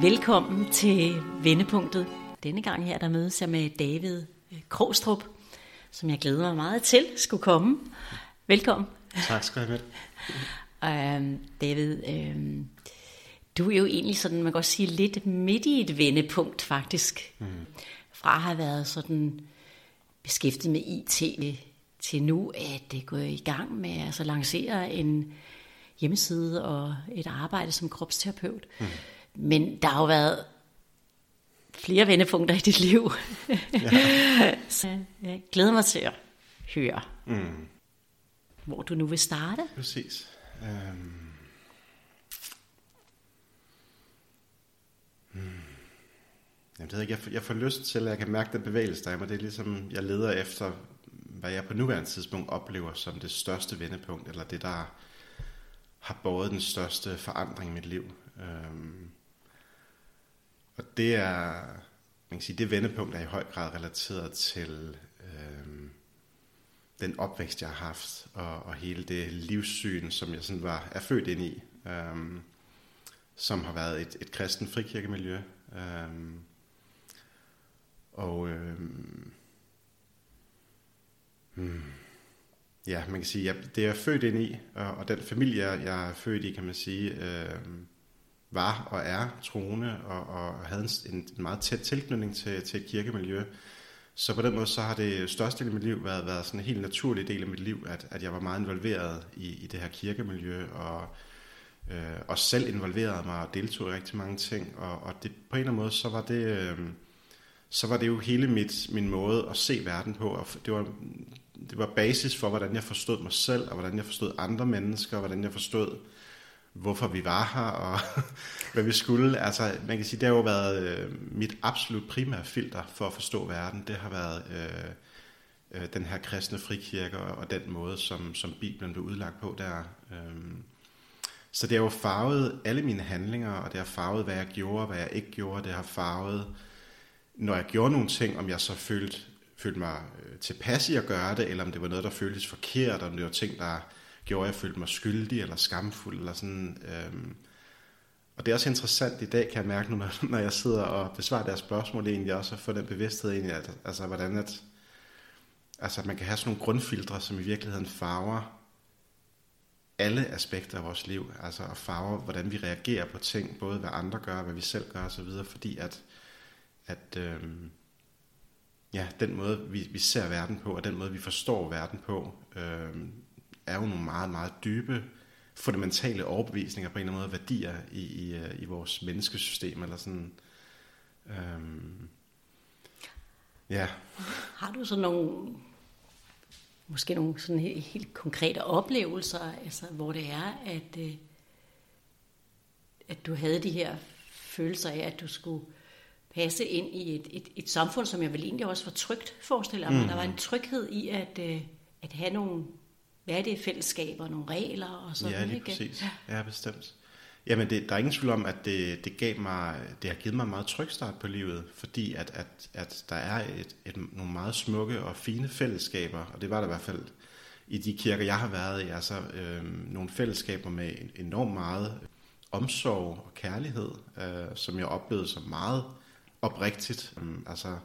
Velkommen til Vendepunktet. Denne gang her, der mødes jeg med David Krogstrup, som jeg glæder mig meget til skulle komme. Velkommen. Tak skal du have. Øhm, David, øhm, du er jo egentlig sådan, man kan godt sige, lidt midt i et vendepunkt faktisk. Mm. Fra at have været sådan beskæftiget med IT til nu, at det går i gang med at altså, lancere en hjemmeside og et arbejde som kropsterapeut. Mm. Men der har jo været flere vendepunkter i dit liv. Ja. Så jeg glæder mig til at høre, mm. hvor du nu vil starte. Præcis. Um... Hmm. Jamen, det jeg, får, jeg får lyst til, at jeg kan mærke den bevægelse, der er mig. Det er ligesom, jeg leder efter, hvad jeg på nuværende tidspunkt oplever som det største vendepunkt, eller det, der har båret den største forandring i mit liv. Um, og det er, man kan sige, det vendepunkt er i høj grad relateret til øh, den opvækst, jeg har haft, og, og hele det livssyn, som jeg sådan var, er født ind i, øh, som har været et, et kristen frikirkemiljø. Øh, og øh, hmm, ja, man kan sige, ja, det er jeg født ind i, og, og den familie, jeg er født i, kan man sige, øh, var og er troende og, og havde en, en meget tæt tilknytning til, til et kirkemiljø. Så på den måde så har det største del af mit liv været, været sådan en helt naturlig del af mit liv, at, at jeg var meget involveret i, i det her kirkemiljø, og, øh, og selv involverede mig og deltog i rigtig mange ting. Og, og det, på en eller anden måde, så var det, øh, så var det jo hele mit, min måde at se verden på, og det var, det var basis for, hvordan jeg forstod mig selv, og hvordan jeg forstod andre mennesker, og hvordan jeg forstod hvorfor vi var her, og hvad vi skulle. Altså, man kan sige, det har jo været øh, mit absolut primære filter for at forstå verden. Det har været øh, øh, den her kristne frikirke, og, og den måde, som, som Bibelen blev udlagt på der. Øh. Så det har jo farvet alle mine handlinger, og det har farvet, hvad jeg gjorde, hvad jeg ikke gjorde. Det har farvet, når jeg gjorde nogle ting, om jeg så følte, følte mig øh, tilpas i at gøre det, eller om det var noget, der føltes forkert, om det var ting, der gjorde, at jeg følte mig skyldig eller skamfuld. Eller sådan, øhm. Og det er også interessant i dag, kan jeg mærke nu, når, når jeg sidder og besvarer deres spørgsmål, egentlig også at få den bevidsthed egentlig, at, altså hvordan at, altså, at man kan have sådan nogle grundfiltre, som i virkeligheden farver alle aspekter af vores liv, altså at farve, hvordan vi reagerer på ting, både hvad andre gør, hvad vi selv gør osv., fordi at, at øhm, ja, den måde, vi, vi ser verden på, og den måde, vi forstår verden på, øhm, er jo nogle meget, meget dybe, fundamentale overbevisninger på en eller anden måde, værdier i, i, øh, i vores menneskesystem, eller sådan. Øhm, ja. Har du så nogle, måske nogle sådan helt, helt konkrete oplevelser, altså, hvor det er, at, øh, at du havde de her følelser af, at du skulle passe ind i et, et, et samfund, som jeg vel egentlig også var trygt, forestiller mig. Mm. Der var en tryghed i at, øh, at have nogle er det, fællesskaber, nogle regler og sådan Ja, lige ikke? præcis. Ja, ja bestemt. Jamen, det, der er ingen tvivl om, at det, det, gav mig, det har givet mig meget tryg start på livet, fordi at, at, at der er et, et, nogle meget smukke og fine fællesskaber, og det var der i hvert fald i de kirker, jeg har været i, altså øh, nogle fællesskaber med enormt meget omsorg og kærlighed, øh, som jeg oplevede som meget oprigtigt. Øh, altså,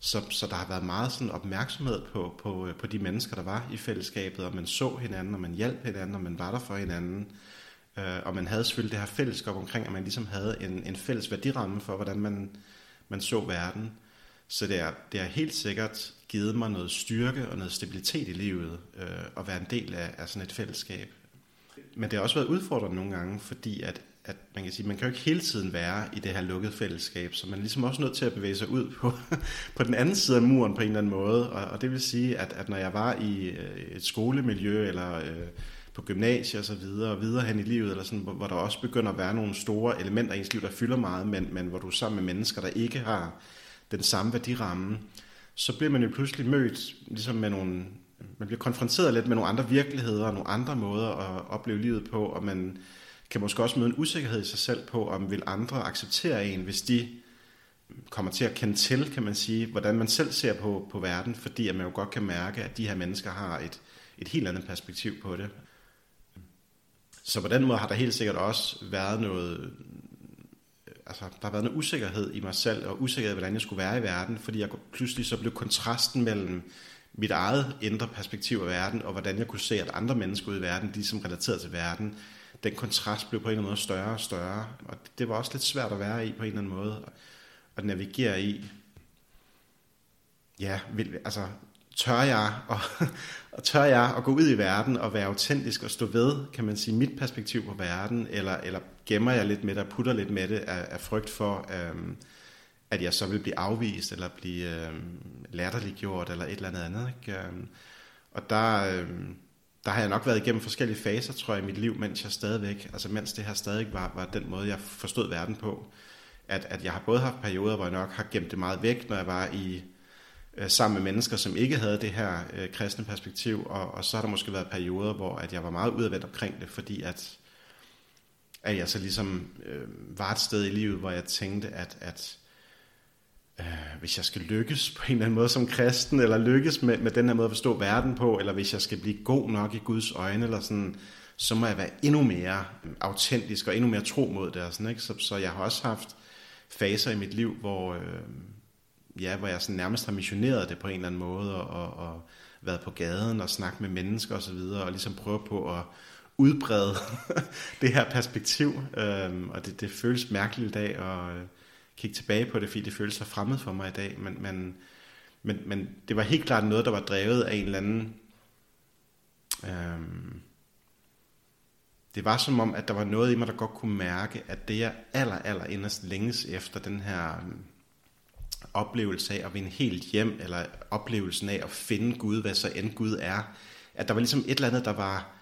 så, så der har været meget sådan opmærksomhed på, på, øh, på de mennesker, der var i fællesskabet, og man så hinanden, og man hjalp hinanden, og man var der for hinanden. Øh, og man havde selvfølgelig det her fællesskab omkring, at man ligesom havde en, en fælles værdiramme for, hvordan man, man så verden. Så det er, det er helt sikkert givet mig noget styrke og noget stabilitet i livet, øh, at være en del af, af sådan et fællesskab. Men det har også været udfordrende nogle gange, fordi at at man kan sige, man kan jo ikke hele tiden være i det her lukkede fællesskab, så man er ligesom også nødt til at bevæge sig ud på, på den anden side af muren på en eller anden måde. Og, og det vil sige, at, at når jeg var i øh, et skolemiljø eller øh, på gymnasiet og så videre, og videre hen i livet, eller sådan, hvor, hvor der også begynder at være nogle store elementer i ens liv, der fylder meget, men, men hvor du er sammen med mennesker, der ikke har den samme værdiramme, så bliver man jo pludselig mødt ligesom med nogle, man bliver konfronteret lidt med nogle andre virkeligheder og nogle andre måder at opleve livet på, og man kan måske også møde en usikkerhed i sig selv på, om vil andre acceptere en, hvis de kommer til at kende til, kan man sige, hvordan man selv ser på, på verden, fordi at man jo godt kan mærke, at de her mennesker har et, et helt andet perspektiv på det. Så på den måde har der helt sikkert også været noget, altså, der har været en usikkerhed i mig selv, og usikkerhed, hvordan jeg skulle være i verden, fordi jeg pludselig så blev kontrasten mellem mit eget indre perspektiv af verden, og hvordan jeg kunne se, at andre mennesker ude i verden, de som relateret til verden, den kontrast blev på en eller anden måde større og større. Og det var også lidt svært at være i på en eller anden måde, at navigere i. Ja, vil, altså, tør jeg, og, og tør jeg at gå ud i verden og være autentisk og stå ved, kan man sige, mit perspektiv på verden, eller, eller gemmer jeg lidt med det og putter lidt med det af, af frygt for, øhm, at jeg så vil blive afvist, eller blive øhm, latterliggjort, eller et eller andet andet. Ikke? Øhm, og der, øhm, der har jeg nok været igennem forskellige faser, tror jeg, i mit liv, mens jeg stadigvæk, altså mens det her stadig var, var den måde, jeg forstod verden på. At, at jeg har både haft perioder, hvor jeg nok har gemt det meget væk, når jeg var i øh, sammen med mennesker, som ikke havde det her øh, kristne perspektiv, og, og så har der måske været perioder, hvor at jeg var meget udadvendt omkring det, fordi at, at jeg så ligesom øh, var et sted i livet, hvor jeg tænkte, at, at øh, hvis jeg skal lykkes på en eller anden måde som kristen, eller lykkes med, med den her måde at forstå verden på, eller hvis jeg skal blive god nok i Guds øjne, eller sådan, så må jeg være endnu mere autentisk og endnu mere tro mod det. Og sådan, ikke? Så, så jeg har også haft faser i mit liv, hvor, øh, ja, hvor jeg sådan nærmest har missioneret det på en eller anden måde, og, og, og været på gaden og snakket med mennesker osv., og, og ligesom prøve på at udbrede det her perspektiv. Øh, og det, det føles mærkeligt i dag og... øh, kigge tilbage på det, fordi det føles så fremmed for mig i dag. Men, men, men, men det var helt klart noget, der var drevet af en eller anden... Øhm, det var som om, at der var noget i mig, der godt kunne mærke, at det jeg aller, aller inderst længes efter, den her øhm, oplevelse af at vinde helt hjem, eller oplevelsen af at finde Gud, hvad så end Gud er, at der var ligesom et eller andet, der var,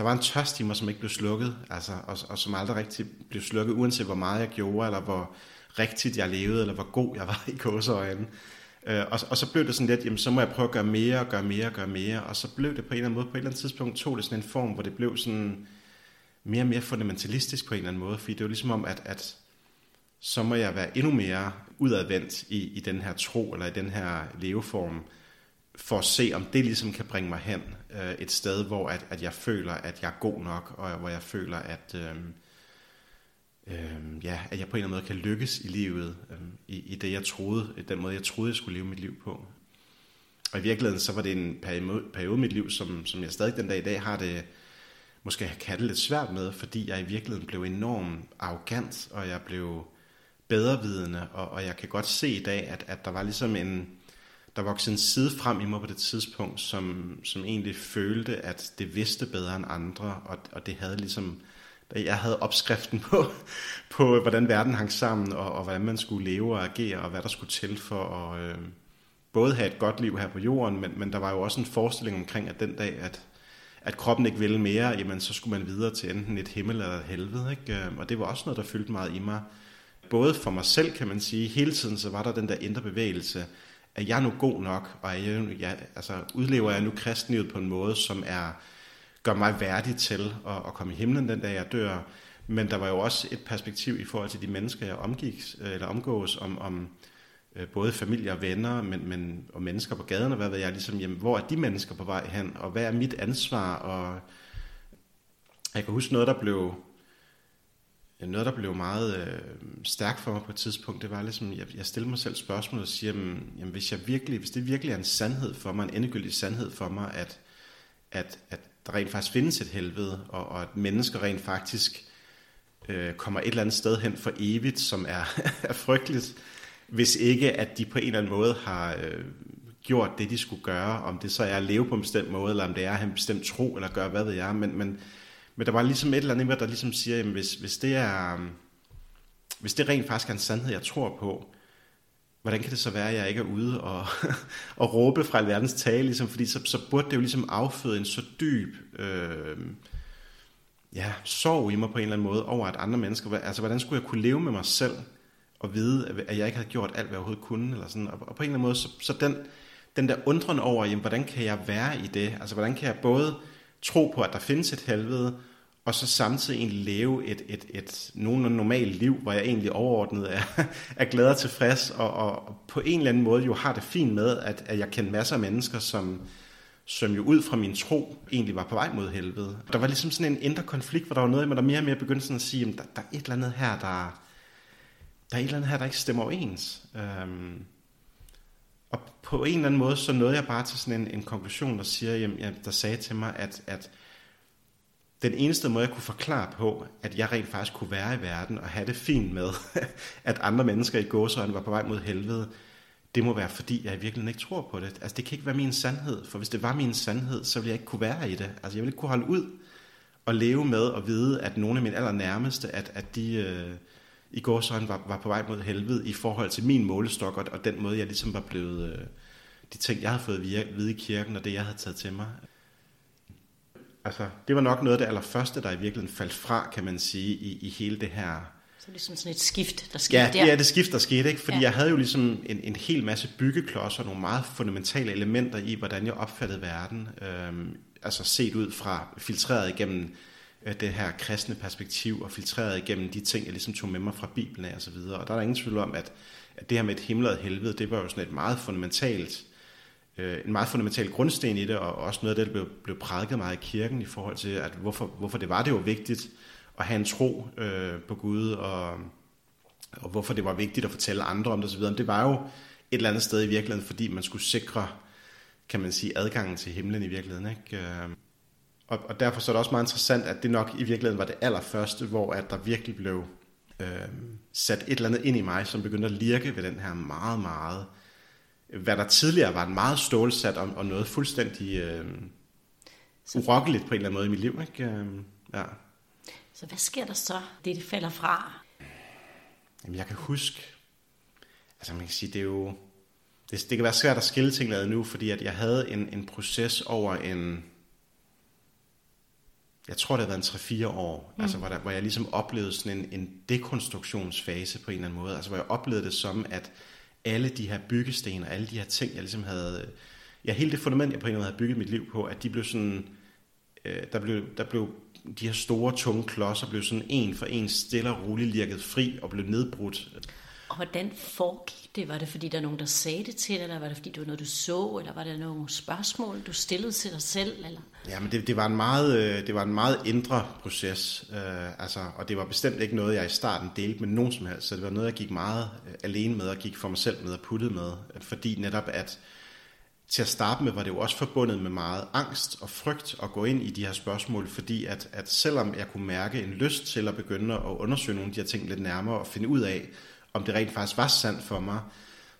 der var en tørst i mig, som ikke blev slukket, altså, og, og som aldrig rigtig blev slukket, uanset hvor meget jeg gjorde, eller hvor rigtigt jeg levede, eller hvor god jeg var i gåseøjne. Øh, og, og så blev det sådan lidt, jamen så må jeg prøve at gøre mere, og gøre mere, og gøre mere, og så blev det på en eller anden måde, på et eller andet tidspunkt tog det sådan en form, hvor det blev sådan mere og mere fundamentalistisk på en eller anden måde, fordi det var ligesom om, at, at så må jeg være endnu mere udadvendt i, i den her tro, eller i den her leveform, for at se, om det ligesom kan bringe mig hen øh, et sted, hvor at, at jeg føler, at jeg er god nok, og hvor jeg føler, at, øh, øh, ja, at jeg på en eller anden måde kan lykkes i livet, øh, i, i det jeg troede, i den måde jeg troede, jeg skulle leve mit liv på. Og i virkeligheden, så var det en periode, periode i mit liv, som, som jeg stadig den dag i dag har det, måske kan det lidt svært med, fordi jeg i virkeligheden blev enormt arrogant, og jeg blev bedrevidende, og, og jeg kan godt se i dag, at, at der var ligesom en, der voksede en side frem i mig på det tidspunkt, som, som egentlig følte, at det vidste bedre end andre, og, og det havde ligesom, jeg havde opskriften på, på hvordan verden hang sammen, og, og hvordan man skulle leve og agere, og hvad der skulle til for at øh, både have et godt liv her på jorden, men, men der var jo også en forestilling omkring, at den dag, at, at kroppen ikke ville mere, jamen så skulle man videre til enten et himmel eller et helvede, ikke? Øh, og det var også noget, der fyldte meget i mig, både for mig selv, kan man sige, hele tiden så var der den der indre bevægelse, er jeg nu god nok, og er jeg, jeg, altså, udlever jeg nu kristenlivet på en måde, som er gør mig værdig til at, at komme i himlen den dag, jeg dør. Men der var jo også et perspektiv i forhold til de mennesker, jeg omgik, eller omgås, om, om øh, både familie og venner, men, men, og mennesker på gaden, og hvad ved jeg, ligesom, jamen, hvor er de mennesker på vej hen, og hvad er mit ansvar, og jeg kan huske noget, der blev noget, der blev meget øh, stærkt for mig på et tidspunkt, det var ligesom, jeg, jeg stillede mig selv spørgsmål og siger, jamen, jamen, hvis, jeg virkelig, hvis det virkelig er en sandhed for mig, en endegyldig sandhed for mig, at, at, at der rent faktisk findes et helvede, og, og at mennesker rent faktisk øh, kommer et eller andet sted hen for evigt, som er, er frygteligt, hvis ikke at de på en eller anden måde har øh, gjort det, de skulle gøre, om det så er at leve på en bestemt måde, eller om det er at have en bestemt tro, eller gøre hvad ved jeg, men, men men der var ligesom et eller andet, der ligesom siger, jamen, hvis, hvis, det er, øhm, hvis det rent faktisk er en sandhed, jeg tror på, hvordan kan det så være, at jeg ikke er ude og, og råbe fra alverdens tale, ligesom, fordi så, så burde det jo ligesom afføde en så dyb øh, ja, sorg i mig på en eller anden måde over, at andre mennesker, altså hvordan skulle jeg kunne leve med mig selv, og vide, at jeg ikke havde gjort alt, hvad jeg overhovedet kunne, eller sådan, og, og på en eller anden måde, så, så den, den der undren over, jamen, hvordan kan jeg være i det, altså hvordan kan jeg både tro på, at der findes et helvede, og så samtidig egentlig leve et, et, et nogenlunde normalt liv, hvor jeg egentlig overordnet er, er glad og tilfreds, og, og på en eller anden måde jo har det fint med, at, at jeg kender masser af mennesker, som, som jo ud fra min tro egentlig var på vej mod helvede. Der var ligesom sådan en indre konflikt, hvor der var noget i mig, der mere og mere begyndte sådan at sige, at der, der er et eller andet her, der, der er et eller andet her, der ikke stemmer overens. Øhm, og på en eller anden måde, så nåede jeg bare til sådan en, en konklusion, der siger, jamen, der sagde til mig, at, at den eneste måde, jeg kunne forklare på, at jeg rent faktisk kunne være i verden og have det fint med, at andre mennesker i gåsøjne var på vej mod helvede, det må være, fordi jeg virkelig ikke tror på det. Altså, det kan ikke være min sandhed, for hvis det var min sandhed, så ville jeg ikke kunne være i det. Altså, jeg ville ikke kunne holde ud og leve med at vide, at nogle af mine allernærmeste, at, at de øh, i gåsøjne var, var på vej mod helvede i forhold til min målestok, og, og den måde, jeg ligesom var blevet... Øh, de ting, jeg havde fået at vide i kirken, og det, jeg havde taget til mig altså, det var nok noget af det allerførste, der i virkeligheden faldt fra, kan man sige, i, i hele det her... Så ligesom sådan et skift, der skete ja, der? Ja, det skift, der skete, ikke? Fordi ja. jeg havde jo ligesom en, en hel masse byggeklodser, nogle meget fundamentale elementer i, hvordan jeg opfattede verden. Øhm, altså set ud fra, filtreret igennem øh, det her kristne perspektiv, og filtreret igennem de ting, jeg ligesom tog med mig fra Bibelen af og så videre. Og der er der ingen tvivl om, at, at det her med et himmel og et helvede, det var jo sådan et meget fundamentalt øh, en meget fundamental grundsten i det, og også noget af det, der blev, blev prædiket meget i kirken i forhold til, at hvorfor, hvorfor det var det var vigtigt at have en tro øh, på Gud, og, og hvorfor det var vigtigt at fortælle andre om det osv. Det var jo et eller andet sted i virkeligheden, fordi man skulle sikre, kan man sige, adgangen til himlen i virkeligheden. Ikke? Øh, og, og derfor så er det også meget interessant, at det nok i virkeligheden var det allerførste, hvor at der virkelig blev øh, sat et eller andet ind i mig, som begyndte at lirke ved den her meget, meget hvad der tidligere var en meget stålsat og, og noget fuldstændig øh, urokkeligt på en eller anden måde i mit liv. Ikke? Øh, ja. Så hvad sker der så, det det falder fra? Jamen, jeg kan huske, altså man kan sige, det er jo, det, det kan være svært at skille ting ad nu, fordi at jeg havde en, en proces over en, jeg tror det har været en 3-4 år, mm. altså hvor, der, hvor jeg ligesom oplevede sådan en, en dekonstruktionsfase på en eller anden måde, altså hvor jeg oplevede det som, at alle de her byggesten og alle de her ting, jeg ligesom havde... Ja, hele det fundament, jeg på en eller anden havde bygget mit liv på, at de blev sådan... Øh, der, blev, der blev de her store, tunge klodser blev sådan en for en stille og roligt lirket fri og blev nedbrudt. Og hvordan foregik det? Var det fordi, der er nogen, der sagde det til dig, eller var det fordi, det var noget, du så, eller var det nogle spørgsmål, du stillede til dig selv? Eller? Ja, men det, det, var en meget, øh, det var en meget indre proces, øh, altså, og det var bestemt ikke noget, jeg i starten delte med nogen som helst, så det var noget, jeg gik meget øh, alene med, og gik for mig selv med og puttede med, øh, fordi netop at til at starte med var det jo også forbundet med meget angst og frygt at gå ind i de her spørgsmål, fordi at, at selvom jeg kunne mærke en lyst til at begynde at undersøge nogle af de her ting lidt nærmere og finde ud af, om det rent faktisk var sandt for mig,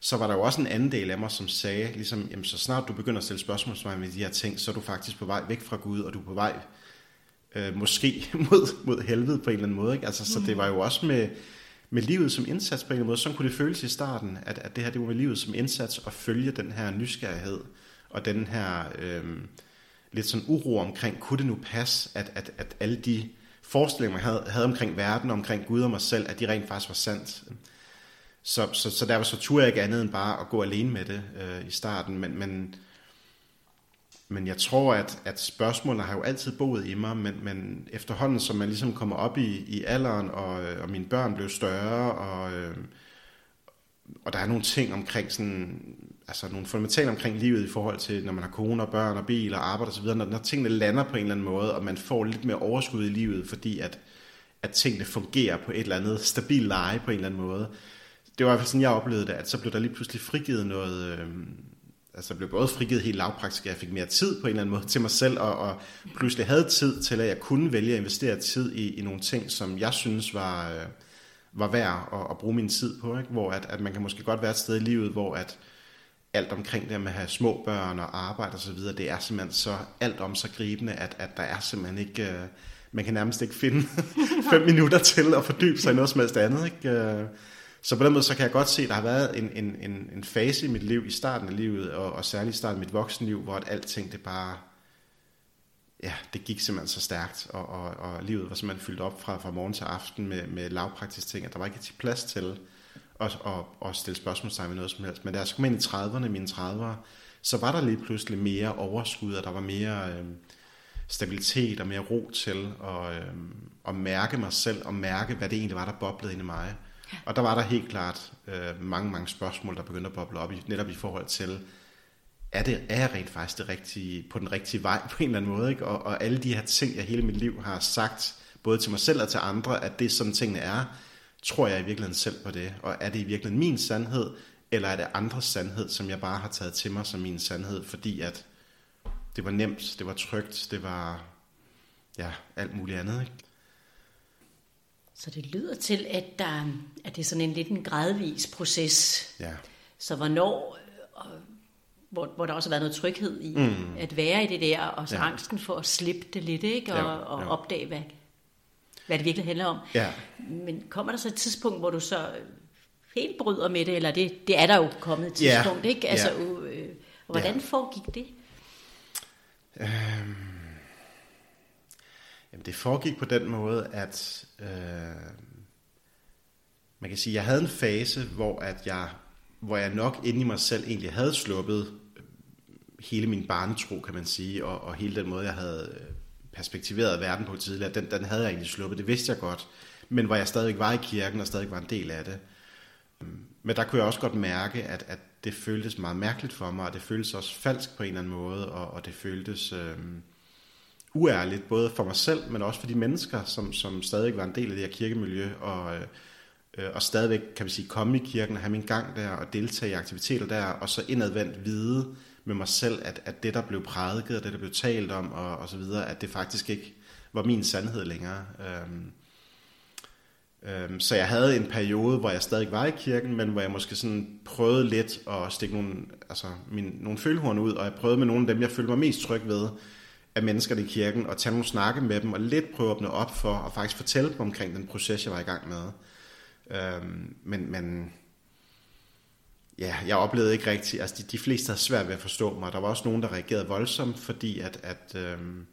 så var der jo også en anden del af mig, som sagde, ligesom, jamen, så snart du begynder at stille spørgsmål med de her ting, så er du faktisk på vej væk fra Gud, og du er på vej øh, måske mod, mod helvede på en eller anden måde. Ikke? Altså, Så det var jo også med, med livet som indsats på en eller anden måde. Sådan kunne det føles i starten, at, at det her det var med livet som indsats at følge den her nysgerrighed, og den her øh, lidt sådan uro omkring, kunne det nu passe, at, at, at alle de forestillinger, man havde, havde omkring verden, omkring Gud og mig selv, at de rent faktisk var sandt. Så, så, så derfor så turde jeg ikke andet end bare at gå alene med det øh, i starten, men, men, men jeg tror, at, at spørgsmålene har jo altid boet i mig, men, men efterhånden, som man ligesom kommer op i, i alderen, og, øh, og mine børn blev større, og, øh, og der er nogle ting omkring sådan, altså nogle fundamentale omkring livet i forhold til, når man har kone og børn og bil og arbejde osv., når, når tingene lander på en eller anden måde, og man får lidt mere overskud i livet, fordi at, at tingene fungerer på et eller andet stabilt leje på en eller anden måde, det var i hvert fald sådan, jeg oplevede det, at så blev der lige pludselig frigivet noget, øh, altså blev både frigivet helt lavpraktisk, at jeg fik mere tid på en eller anden måde til mig selv, og, og pludselig havde tid til, at jeg kunne vælge at investere tid i, i nogle ting, som jeg synes var, øh, var værd at, at bruge min tid på, ikke? hvor at, at man kan måske godt være et sted i livet, hvor at alt omkring det med at have små børn og arbejde osv., det er simpelthen så alt om så gribende, at, at der er simpelthen ikke, øh, man kan nærmest ikke finde fem minutter til at fordybe sig i noget som helst andet, ikke? Øh, så på den måde, så kan jeg godt se, at der har været en, en, en, en fase i mit liv, i starten af livet, og, og særligt i starten af mit voksenliv, hvor at alting det bare, ja, det gik simpelthen så stærkt, og, og, og livet var simpelthen fyldt op fra, fra morgen til aften med, med lavpraktisk ting, og der var ikke til plads til at, at, at stille spørgsmålstegn med noget som helst. Men da jeg så kom ind i 30'erne, mine 30'ere, så var der lige pludselig mere overskud, og der var mere øh, stabilitet og mere ro til at, øh, at mærke mig selv, og mærke, hvad det egentlig var, der boblede ind i mig. Og der var der helt klart øh, mange, mange spørgsmål, der begyndte at boble op, i, netop i forhold til, er, det, er jeg rent faktisk det rigtige, på den rigtige vej på en eller anden måde? Ikke? Og, og alle de her ting, jeg hele mit liv har sagt, både til mig selv og til andre, at det er sådan tingene er, tror jeg i virkeligheden selv på det? Og er det i virkeligheden min sandhed, eller er det andres sandhed, som jeg bare har taget til mig som min sandhed, fordi at det var nemt, det var trygt, det var ja, alt muligt andet. Ikke? Så det lyder til, at, der, at det er sådan en lidt en gradvis proces. Ja. Så hvornår, hvor, hvor der også har været noget tryghed i mm. at være i det der, og så ja. angsten for at slippe det lidt, ikke? Og, ja, ja. og opdage, hvad, hvad det virkelig handler om. Ja. Men kommer der så et tidspunkt, hvor du så helt bryder med det, eller det, det er der jo kommet et tidspunkt, ja. ikke? Altså, ja. øh, og hvordan ja. foregik det? Øhm, jamen det foregik på den måde, at øh, man kan sige, jeg havde en fase, hvor at jeg, hvor jeg nok inde i mig selv egentlig havde sluppet øh, hele min barnetro, kan man sige, og, og hele den måde, jeg havde øh, perspektiveret verden på tidligere, den, den havde jeg egentlig sluppet, det vidste jeg godt, men hvor jeg stadig var i kirken og stadig var en del af det. Men der kunne jeg også godt mærke, at, at det føltes meget mærkeligt for mig, og det føltes også falsk på en eller anden måde, og, og det føltes øh, uærligt, både for mig selv, men også for de mennesker, som, som stadigvæk var en del af det her kirkemiljø, og, øh, og stadigvæk, kan man sige, komme i kirken og have min gang der, og deltage i aktiviteter der, og så indadvendt vide med mig selv, at, at det, der blev prædiket, og det, der blev talt om, og, og så videre, at det faktisk ikke var min sandhed længere. Øhm, Øhm, så jeg havde en periode, hvor jeg stadig var i kirken, men hvor jeg måske sådan prøvede lidt at stikke nogle, altså min, nogle følehorn ud, og jeg prøvede med nogle af dem, jeg følte mig mest tryg ved, af menneskerne i kirken, og tage nogle snakke med dem, og lidt prøve at åbne op for, og faktisk fortælle dem omkring den proces, jeg var i gang med. Øhm, men, men ja, jeg oplevede ikke rigtigt, altså de, de fleste havde svært ved at forstå mig. Der var også nogen, der reagerede voldsomt, fordi at, at øhm,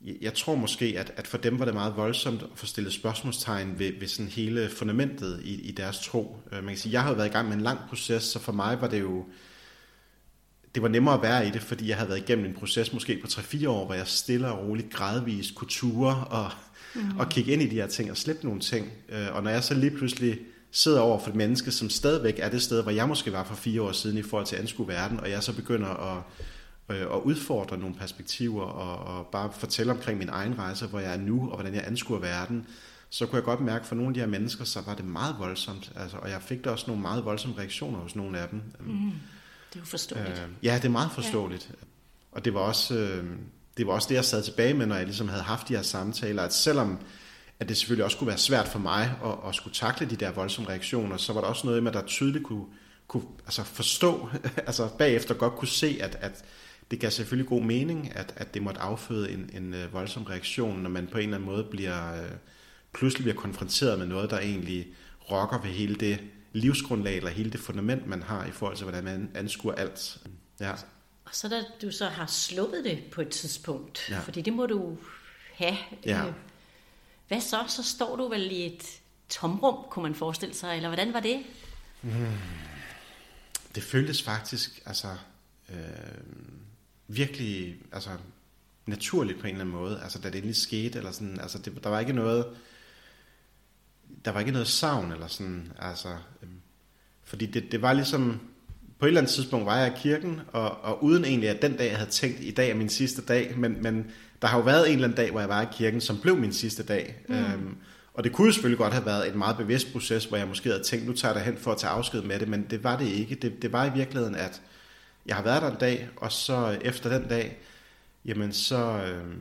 jeg tror måske, at, at for dem var det meget voldsomt at få stillet spørgsmålstegn ved, ved sådan hele fundamentet i, i deres tro. Øh, man kan sige, jeg har været i gang med en lang proces, så for mig var det jo det var nemmere at være i det, fordi jeg havde været igennem en proces måske på 3-4 år, hvor jeg stille og roligt gradvist kunne ture og, mm. og kigge ind i de her ting og slippe nogle ting. Øh, og når jeg så lige pludselig sidder over for et menneske, som stadigvæk er det sted, hvor jeg måske var for fire år siden i forhold til at anskue verden, og jeg så begynder at øh, og udfordre nogle perspektiver og, og bare fortælle omkring min egen rejse, hvor jeg er nu og hvordan jeg anskuer verden, så kunne jeg godt mærke, for nogle af de her mennesker, så var det meget voldsomt. Altså, og jeg fik da også nogle meget voldsomme reaktioner hos nogle af dem. Mm, er jo forståeligt. Øh, ja, det er meget forståeligt. Ja. Og det var, også, øh, det var også det, jeg sad tilbage med, når jeg ligesom havde haft de her samtaler, at selvom at det selvfølgelig også kunne være svært for mig at, at skulle takle de der voldsomme reaktioner, så var der også noget med, at der tydeligt kunne, kunne altså forstå, altså bagefter godt kunne se, at, at det gav selvfølgelig god mening, at, at det måtte afføde en, en uh, voldsom reaktion, når man på en eller anden måde bliver, uh, pludselig bliver konfronteret med noget, der egentlig rokker ved hele det livsgrundlag, eller hele det fundament, man har i forhold til, hvordan man anskuer alt. Ja. Og så da du så har sluppet det på et tidspunkt, ja. fordi det må du have. Ja. Øh, hvad så? Så står du vel i et tomrum, kunne man forestille sig, eller hvordan var det? Mm. Det føltes faktisk, altså... Øh, virkelig altså, naturligt på en eller anden måde, altså da det endelig skete, eller sådan, altså det, der var ikke noget, der var ikke noget savn, eller sådan, altså, øhm, fordi det, det var ligesom, på et eller andet tidspunkt var jeg i kirken, og, og uden egentlig, at den dag, jeg havde tænkt, i dag er min sidste dag, men, men der har jo været en eller anden dag, hvor jeg var i kirken, som blev min sidste dag, mm. øhm, og det kunne jo selvfølgelig godt have været et meget bevidst proces, hvor jeg måske havde tænkt, nu tager jeg hen for at tage afsked med det, men det var det ikke. Det, det var i virkeligheden, at jeg har været der en dag, og så efter den dag, jamen så, øh,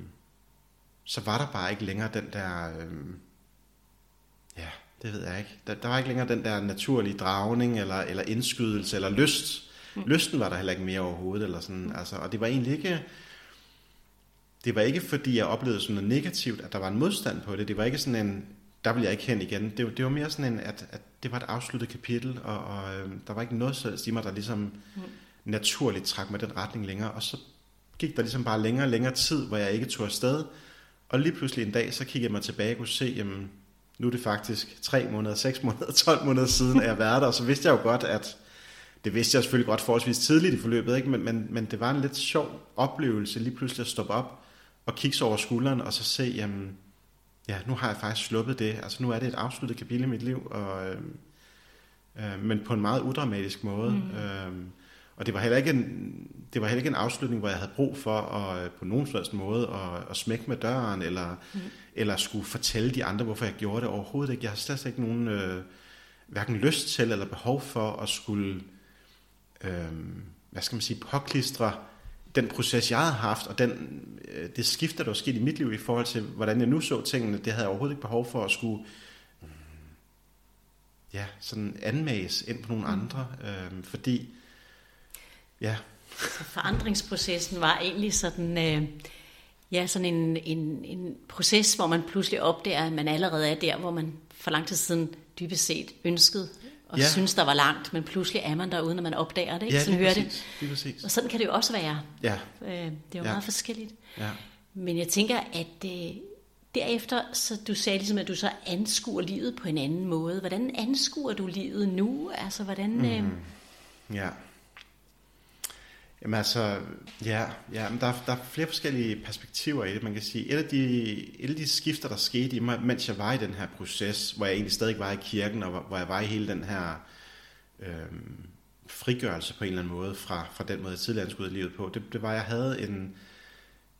så var der bare ikke længere den der, øh, ja, det ved jeg ikke, der, der var ikke længere den der naturlige dragning, eller, eller indskydelse, eller lyst. Mm. Lysten var der heller ikke mere overhovedet, eller sådan, mm. altså, og det var egentlig ikke, det var ikke fordi, jeg oplevede sådan noget negativt, at der var en modstand på det. Det var ikke sådan en, der vil jeg ikke hen igen. Det, det var mere sådan en, at, at det var et afsluttet kapitel, og, og øh, der var ikke noget så i mig, der ligesom mm naturligt trak mig den retning længere, og så gik der ligesom bare længere og længere tid, hvor jeg ikke tog afsted, og lige pludselig en dag, så kiggede jeg mig tilbage og kunne se, jamen, nu er det faktisk 3 måneder, 6 måneder, 12 måneder siden, at jeg været der, og så vidste jeg jo godt, at det vidste jeg selvfølgelig godt forholdsvis tidligt i forløbet, ikke? Men, men, men det var en lidt sjov oplevelse lige pludselig at stoppe op og kigge over skulderen og så se, jamen, ja, nu har jeg faktisk sluppet det. Altså nu er det et afsluttet kapitel i mit liv, og, øh, øh, men på en meget udramatisk måde. Mm. Øh, Og det var heller ikke en, det var heller ikke en afslutning, hvor jeg havde brug for at, på nogen slags måde at, at smække med døren, eller, mm. eller skulle fortælle de andre, hvorfor jeg gjorde det overhovedet ikke. Jeg har slet ikke nogen øh, hverken lyst til eller behov for at skulle, øh, hvad skal man sige, påklistre den proces, jeg havde haft, og den, øh, det skifter, der var sket i mit liv i forhold til, hvordan jeg nu så tingene, det havde jeg overhovedet ikke behov for at skulle ja, sådan anmæs ind på nogle mm. andre, øh, fordi ja. Forandringsprocessen var egentlig sådan, øh, ja, sådan en, en, en proces, hvor man pludselig opdager, at man allerede er der, hvor man for lang tid siden dybest set ønskede og ja. synes, der var langt, men pludselig er man derude, når man opdager det. Ikke? Ja, sådan hører det. Lige præcis. Og sådan kan det jo også være. Ja. Øh, det er jo ja. meget forskelligt. Ja. Men jeg tænker, at det, øh, derefter, så du sagde ligesom, at du så anskuer livet på en anden måde. Hvordan anskuer du livet nu? Altså, hvordan... Mm. Øh... Ja. Jamen altså, ja, ja men der, er, der er flere forskellige perspektiver i det. Man kan sige, et af, de, et af de skifter, der skete i mig, mens jeg var i den her proces, hvor jeg egentlig stadig var i kirken, og hvor jeg var i hele den her øh, frigørelse på en eller anden måde, fra, fra den måde, jeg tidligere skulle livet på, det, det var, at jeg havde en,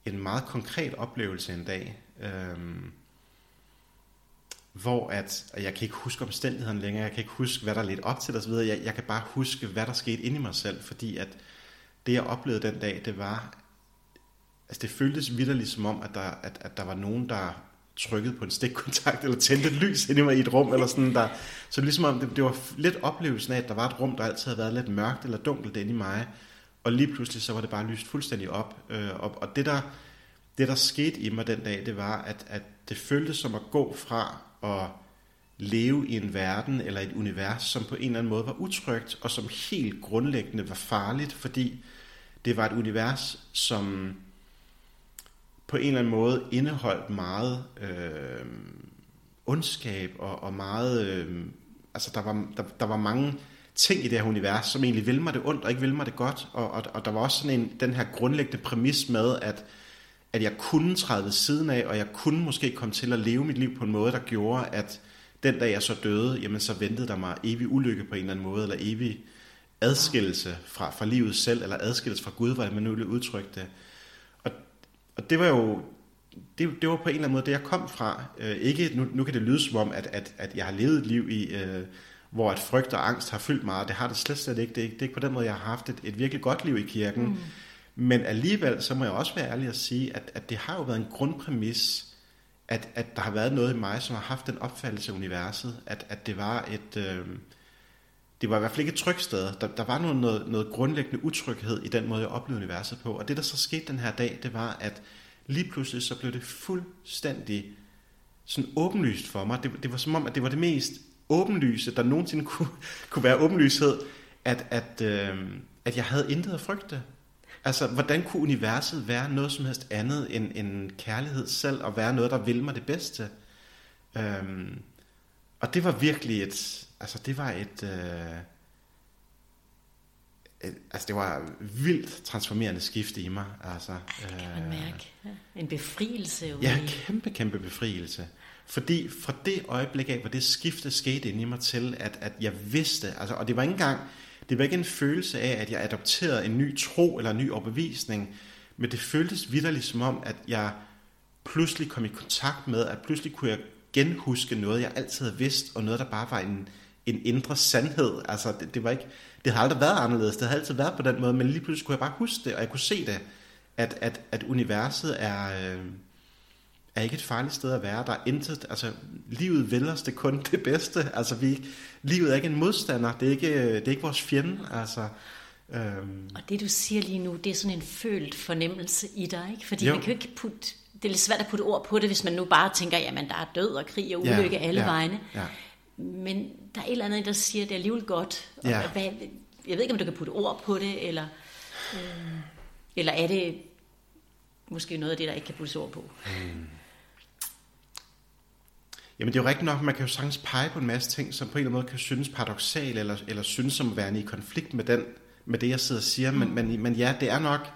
en meget konkret oplevelse en dag, øh, hvor at, at jeg kan ikke huske omstændighederne længere, jeg kan ikke huske, hvad der lidt op til osv., jeg, jeg kan bare huske, hvad der skete inde i mig selv, fordi at det jeg oplevede den dag, det var, altså det føltes vidderligt som om, at der, at, at der var nogen, der trykkede på en stikkontakt, eller tændte et lys ind i mig i et rum, eller sådan der. Så ligesom om det, det var lidt oplevelsen af, at der var et rum, der altid havde været lidt mørkt eller dunkelt inde i mig, og lige pludselig så var det bare lyst fuldstændig op. Øh, og, og det der, det der skete i mig den dag, det var, at, at det føltes som at gå fra at leve i en verden eller et univers, som på en eller anden måde var utrygt, og som helt grundlæggende var farligt, fordi det var et univers, som på en eller anden måde indeholdt meget øh, ondskab og, og meget... Øh, altså der var, der, der var mange ting i det her univers, som egentlig ville mig det ondt og ikke ville mig det godt. Og, og, og der var også sådan en, den her grundlæggende præmis med, at, at jeg kunne træde ved siden af, og jeg kunne måske komme til at leve mit liv på en måde, der gjorde, at den dag jeg så døde, jamen så ventede der mig evig ulykke på en eller anden måde, eller evig øh, adskillelse fra, fra livet selv, eller adskillelse fra Gud, hvordan man nu vil udtrykke det. Og, og det var jo det, det var på en eller anden måde det, jeg kom fra. Øh, ikke, nu, nu kan det lyde som om, at, at, at jeg har levet et liv i, øh, hvor at frygt og angst har fyldt meget. Det har det slet, slet ikke. Det er, det er ikke på den måde, jeg har haft et, et virkelig godt liv i kirken. Mm. Men alligevel, så må jeg også være ærlig at sige, at, at det har jo været en grundpræmis, at, at der har været noget i mig, som har haft den opfattelse af universet, at, at det var et... Øh, det var i hvert fald ikke et trygt sted. Der, der var noget, noget, noget grundlæggende utryghed i den måde, jeg oplevede universet på. Og det, der så skete den her dag, det var, at lige pludselig så blev det fuldstændig sådan åbenlyst for mig. Det, det var som om, at det var det mest åbenlyse, der nogensinde kunne, kunne være åbenlyshed, at, at, øh, at jeg havde intet at frygte. Altså, hvordan kunne universet være noget som helst andet end, end kærlighed selv, og være noget, der vil mig det bedste? Øhm, og det var virkelig et, altså det var et, øh, et, altså det var vildt transformerende skifte i mig. Altså, det kan man øh, mærke. En befrielse. Jo ja, kæmpe, kæmpe befrielse. Fordi fra det øjeblik af, hvor det skifte skete ind i mig til, at, at jeg vidste, altså, og det var ikke engang, det var ikke en følelse af, at jeg adopterede en ny tro eller en ny overbevisning, men det føltes vidderligt som om, at jeg pludselig kom i kontakt med, at pludselig kunne jeg genhuske noget, jeg altid havde vidst, og noget, der bare var en, en indre sandhed. Altså, det, det, var ikke, det har aldrig været anderledes. Det har altid været på den måde, men lige pludselig kunne jeg bare huske det, og jeg kunne se det, at, at, at universet er, øh, er ikke et farligt sted at være. Der er intet, altså livet vil os det kun det bedste. Altså vi, livet er ikke en modstander, det er ikke, det er ikke vores fjende. Altså, øhm. Og det du siger lige nu, det er sådan en følt fornemmelse i dig, ikke? Fordi jo. man kan jo ikke putte, det er lidt svært at putte ord på det, hvis man nu bare tænker, jamen der er død og krig og ulykke ja, alle ja, vegne. Ja men der er et eller andet, der siger, at det er alligevel godt. Og ja. hvad, jeg ved ikke, om du kan putte ord på det, eller, øh, eller er det måske noget af det, der ikke kan puttes ord på? Hmm. Jamen det er jo rigtigt nok, man kan jo sagtens pege på en masse ting, som på en eller anden måde kan synes paradoxal, eller, eller synes som værende i konflikt med, den, med det, jeg sidder og siger. Mm. Men, men, men ja, det er nok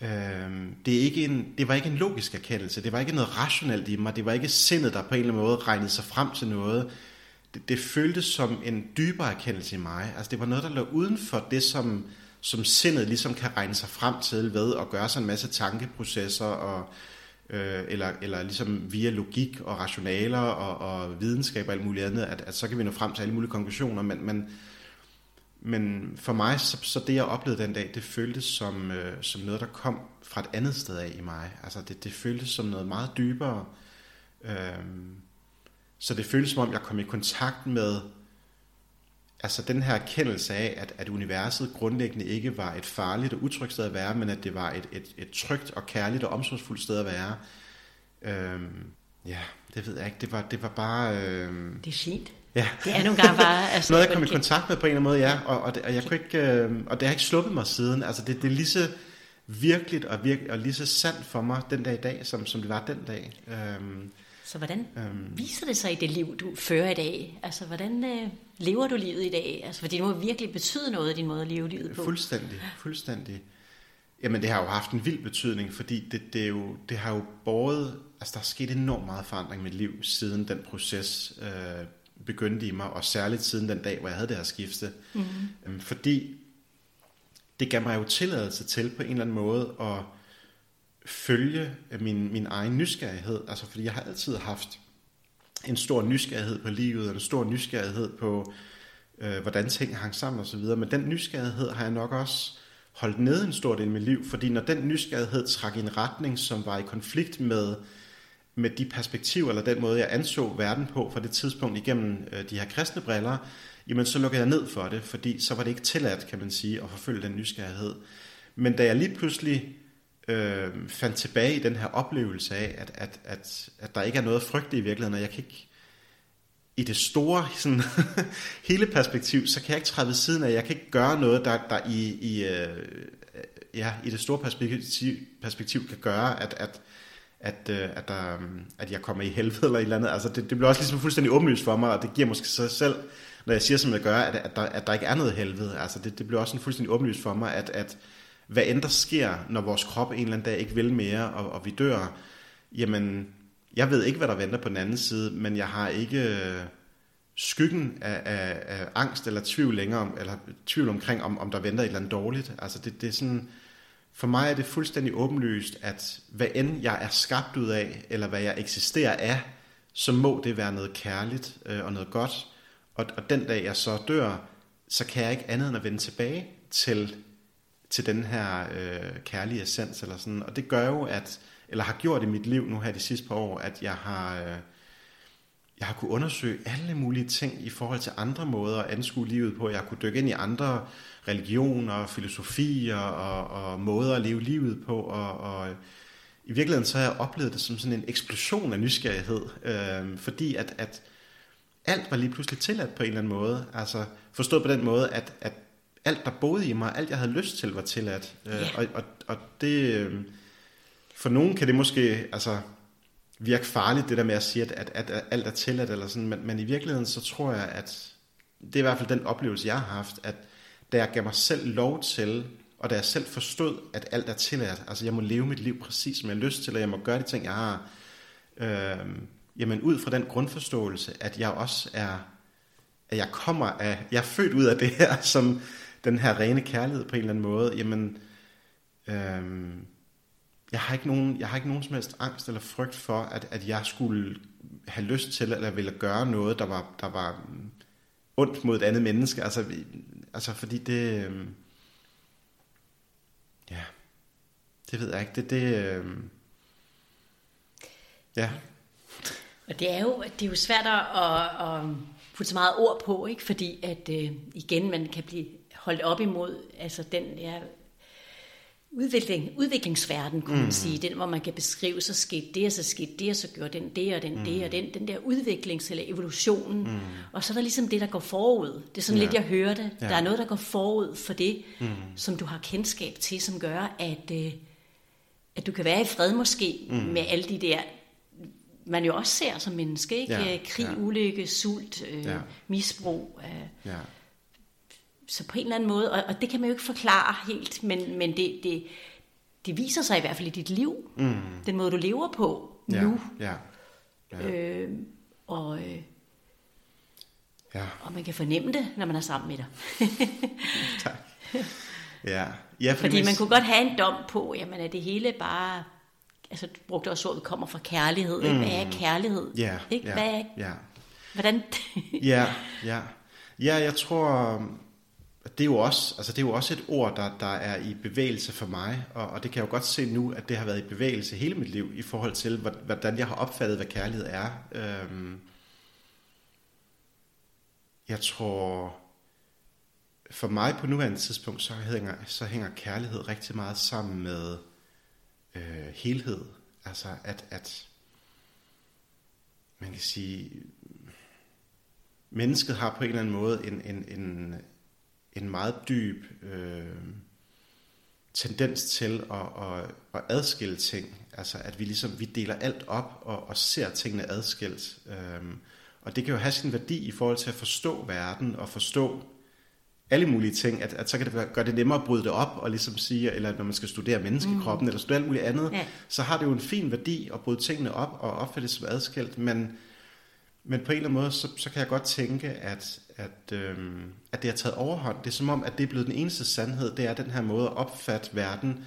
Øh, det, er ikke en, det var ikke en logisk erkendelse, det var ikke noget rationelt i mig, det var ikke sindet, der på en eller anden måde regnede sig frem til noget det, det føltes som en dybere erkendelse i mig. Altså det var noget, der lå uden for det, som, som sindet ligesom kan regne sig frem til ved at gøre sig en masse tankeprocesser og øh, eller, eller ligesom via logik og rationaler og, og videnskab og alt muligt andet, at, at så kan vi nå frem til alle mulige konklusioner, men, men, men for mig, så, så det jeg oplevede den dag, det føltes som, øh, som noget, der kom fra et andet sted af i mig. Altså det, det føltes som noget meget dybere. Øh, så det føltes som om, jeg kom i kontakt med altså den her erkendelse af, at, at universet grundlæggende ikke var et farligt og utrygt sted at være, men at det var et, et, et trygt og kærligt og omsorgsfuldt sted at være. Øhm, ja, det ved jeg ikke. Det var, det var bare... Øhm, det er fint. Ja. Det er nogle gange bare... Altså, Noget, jeg kom i kontakt med på en eller anden måde, ja. Og, og, det, og, jeg kunne ikke, øh, og det har ikke sluppet mig siden. Altså, det, det er lige så virkeligt og, virke, og lige så sandt for mig den dag i dag, som, som det var den dag. Øhm, så hvordan øhm, viser det sig i det liv, du fører i dag? Altså, hvordan øh, lever du livet i dag? Altså, for det må virkelig betyde noget, din måde at leve livet på. Fuldstændig, fuldstændig. Jamen, det har jo haft en vild betydning, fordi det, det, er jo, det har jo båret... Altså, der er sket enormt meget forandring i mit liv, siden den proces øh, begyndte i mig, og særligt siden den dag, hvor jeg havde det her skifte. Mm-hmm. Øhm, fordi det gav mig jo tilladelse til på en eller anden måde at følge min, min egen nysgerrighed. Altså fordi jeg har altid haft en stor nysgerrighed på livet, og en stor nysgerrighed på, øh, hvordan ting hang sammen osv. Men den nysgerrighed har jeg nok også holdt nede en stor del af mit liv, fordi når den nysgerrighed trak i en retning, som var i konflikt med, med de perspektiver, eller den måde, jeg anså verden på fra det tidspunkt igennem øh, de her kristne briller, jamen så lukkede jeg ned for det, fordi så var det ikke tilladt, kan man sige, at forfølge den nysgerrighed. Men da jeg lige pludselig øh, fandt tilbage i den her oplevelse af, at, at, at, at der ikke er noget frygt i virkeligheden, og jeg kan ikke i det store sådan, hele perspektiv, så kan jeg ikke træde ved siden af, jeg kan ikke gøre noget, der, der i, i, øh, ja, i det store perspektiv, perspektiv kan gøre, at, at, at, øh, at, der, øh, at jeg kommer i helvede eller et eller andet. Altså det, det bliver også ligesom fuldstændig åbenlyst for mig, og det giver måske sig selv, når jeg siger, som jeg gør, at, at, der, at der ikke er noget helvede. Altså det, det bliver også sådan fuldstændig åbenlyst for mig, at, at hvad end der sker, når vores krop en eller anden dag ikke vil mere, og, og vi dør, jamen, jeg ved ikke, hvad der venter på den anden side, men jeg har ikke øh, skyggen af, af, af angst eller tvivl længere, om, eller tvivl omkring, om, om der venter et eller andet dårligt. Altså det, det er sådan, for mig er det fuldstændig åbenlyst, at hvad end jeg er skabt ud af, eller hvad jeg eksisterer af, så må det være noget kærligt øh, og noget godt. Og, og den dag jeg så dør, så kan jeg ikke andet end at vende tilbage til til den her øh, kærlige essens eller sådan. Og det gør jo, at, eller har gjort i mit liv nu her de sidste par år, at jeg har, øh, jeg har kunne undersøge alle mulige ting i forhold til andre måder at anskue livet på. Jeg har kunne dykke ind i andre religioner, filosofier og, og måder at leve livet på. Og, og i virkeligheden så har jeg oplevet det som sådan en eksplosion af nysgerrighed, øh, fordi at, at alt var lige pludselig tilladt på en eller anden måde. Altså forstået på den måde, at, at alt, der boede i mig, alt jeg havde lyst til, var tilladt. Yeah. Øh, og, og, og det, øh, for nogen kan det måske altså, virke farligt, det der med at sige, at, at, at, at alt er tilladt, eller sådan, men, men i virkeligheden, så tror jeg, at det er i hvert fald den oplevelse, jeg har haft, at da jeg gav mig selv lov til, og da jeg selv forstod, at alt er tilladt, altså jeg må leve mit liv præcis, som jeg har lyst til, og jeg må gøre de ting, jeg har, øh, jamen ud fra den grundforståelse, at jeg også er, at jeg kommer af, jeg er født ud af det her, som, den her rene kærlighed på en eller anden måde, jamen, øhm, jeg, har ikke nogen, jeg har ikke nogen som helst angst eller frygt for, at, at jeg skulle have lyst til, eller ville gøre noget, der var, der var ondt mod et andet menneske. Altså, altså fordi det... Øhm, ja, det ved jeg ikke. Det, det, øhm, ja. Og det er jo, det er jo svært at, at putte så meget ord på, ikke? fordi at øh, igen, man kan blive holdt op imod altså den ja, udvikling, udviklingsverden, kunne mm. man sige. Den, hvor man kan beskrive, så skete det, og så skete det, og så gjorde den det, og den mm. det, og den, den der udviklings- eller evolutionen. Mm. Og så er der ligesom det, der går forud. Det er sådan ja. lidt, jeg hører det. Ja. Der er noget, der går forud for det, mm. som du har kendskab til, som gør, at, øh, at du kan være i fred måske mm. med alle de der man jo også ser som menneske, ikke? Ja, Krig, ja. ulykke, sult, øh, ja. misbrug. Øh, ja så på en eller anden måde, og, og det kan man jo ikke forklare helt, men, men det, det, det viser sig i hvert fald i dit liv, mm. den måde du lever på ja, nu. Ja, ja. Øh, og, øh, Ja. Og man kan fornemme det, når man er sammen med dig. tak. Ja. ja fordi, fordi man kunne godt have en dom på, jamen er det hele bare, altså du brugte også ordet, kommer fra kærlighed. Mm. Hvad er kærlighed? Ja, ikke? ja, Hvad er, ja. Hvordan? ja, ja. Ja, jeg tror, det er jo også, altså det er jo også et ord, der, der er i bevægelse for mig, og, og det kan jeg jo godt se nu, at det har været i bevægelse hele mit liv, i forhold til, hvordan jeg har opfattet, hvad kærlighed er. Øhm, jeg tror, for mig på nuværende tidspunkt, så hænger, så hænger kærlighed rigtig meget sammen med øh, helhed. Altså at, at man kan sige, mennesket har på en eller anden måde en, en, en, en meget dyb øh, tendens til at, at, at adskille ting. Altså at vi ligesom vi deler alt op og, og ser tingene adskilt. Øh, og det kan jo have sin værdi i forhold til at forstå verden og forstå alle mulige ting, at, at så kan det gøre det nemmere at bryde det op og ligesom sige, eller når man skal studere menneskekroppen mm. eller studere alt muligt andet, ja. så har det jo en fin værdi at bryde tingene op og opfatte det som adskilt, men, men på en eller anden måde, så, så kan jeg godt tænke, at, at, øh, at det har taget overhånd. Det er som om, at det er blevet den eneste sandhed, det er den her måde at opfatte verden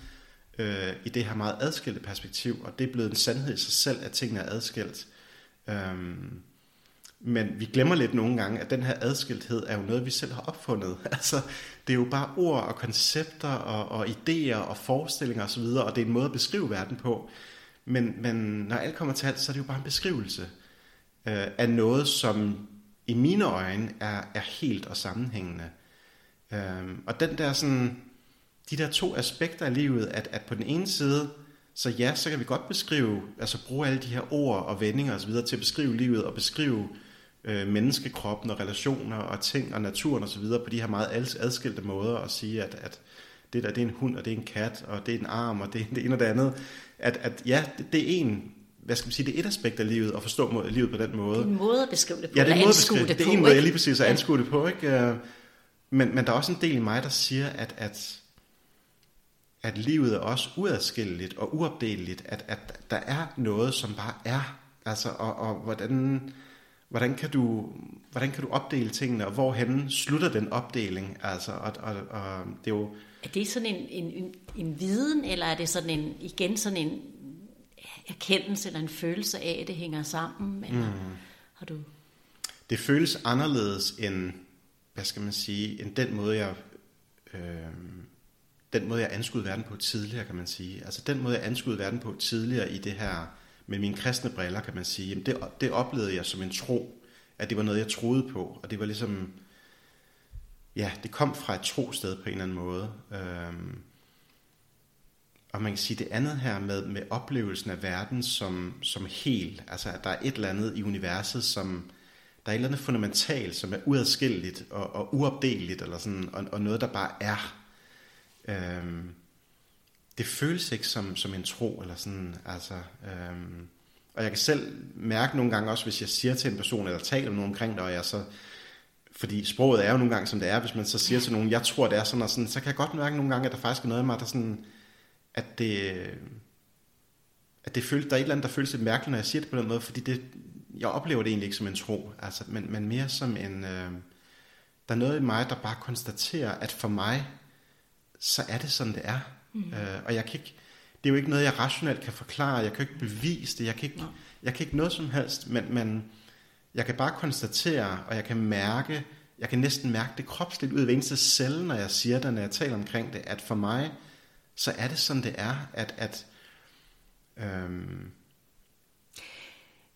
øh, i det her meget adskilte perspektiv, og det er blevet en sandhed i sig selv, at tingene er adskilt. Øh, men vi glemmer lidt nogle gange, at den her adskilthed er jo noget, vi selv har opfundet. Altså, det er jo bare ord og koncepter og, og idéer og forestillinger osv., og, og det er en måde at beskrive verden på. Men, men når alt kommer til alt, så er det jo bare en beskrivelse øh, af noget, som i mine øjne er, er helt og sammenhængende. Øhm, og den der sådan, de der to aspekter af livet, at, at på den ene side, så ja, så kan vi godt beskrive, altså bruge alle de her ord og vendinger osv. til at beskrive livet og beskrive øh, menneskekroppen og relationer og ting og naturen osv. på de her meget adskilte måder og sige, at, at det der det er en hund, og det er en kat, og det er en arm, og det er det ene og det andet. At, at ja, det, det er en, hvad skal man sige, det er et aspekt af livet, at forstå livet på den måde. Det er en måde at beskrive det på, ja, det er en måde at beskrive det, det på. Det er en måde, jeg lige præcis at anskue det på, ikke? Øh, men, men der er også en del i mig, der siger, at, at, at livet er også uadskilleligt og uopdeleligt, at, at der er noget, som bare er. Altså, og, og hvordan hvordan kan du, hvordan kan du opdele tingene, og hvorhen slutter den opdeling? Altså, og, og, og det er jo... Er det sådan en, en, en, en viden, eller er det sådan en, igen sådan en erkendelse eller en følelse af, at det hænger sammen? Eller mm. har du... Det føles anderledes end, hvad skal man sige, end den måde, jeg... Øh, den måde, jeg anskuede verden på tidligere, kan man sige. Altså den måde, jeg anskuede verden på tidligere i det her med mine kristne briller, kan man sige, jamen det, det oplevede jeg som en tro, at det var noget, jeg troede på, og det var ligesom, ja, det kom fra et trosted på en eller anden måde. Øhm, og man kan sige det andet her med, med oplevelsen af verden som, som hel, altså at der er et eller andet i universet, som der er et eller andet fundamentalt, som er uadskilleligt og, og uopdeligt, eller sådan, og, og noget, der bare er. Øhm, det føles ikke som, som en tro, eller sådan, altså, øhm, og jeg kan selv mærke nogle gange også, hvis jeg siger til en person, eller taler med nogen omkring det, og jeg så, fordi sproget er jo nogle gange, som det er, hvis man så siger til nogen, jeg tror, det er sådan og sådan, så kan jeg godt mærke nogle gange, at der faktisk er noget i mig, der sådan, at det, at det føles, der er et eller andet, der føles lidt mærkeligt, når jeg siger det på den måde, fordi det, jeg oplever det egentlig ikke som en tro, altså, men, men mere som en, øh, der er noget i mig, der bare konstaterer, at for mig, så er det sådan, det er. Mm. Øh, og jeg kan ikke, det er jo ikke noget, jeg rationelt kan forklare. Jeg kan ikke bevise det. Jeg kan ikke, jeg kan ikke noget som helst, men, men jeg kan bare konstatere, og jeg kan mærke, jeg kan næsten mærke det kropsligt ud af eneste celle, når jeg siger det, når jeg taler omkring det, at for mig, så er det sådan, det er, at, at øhm,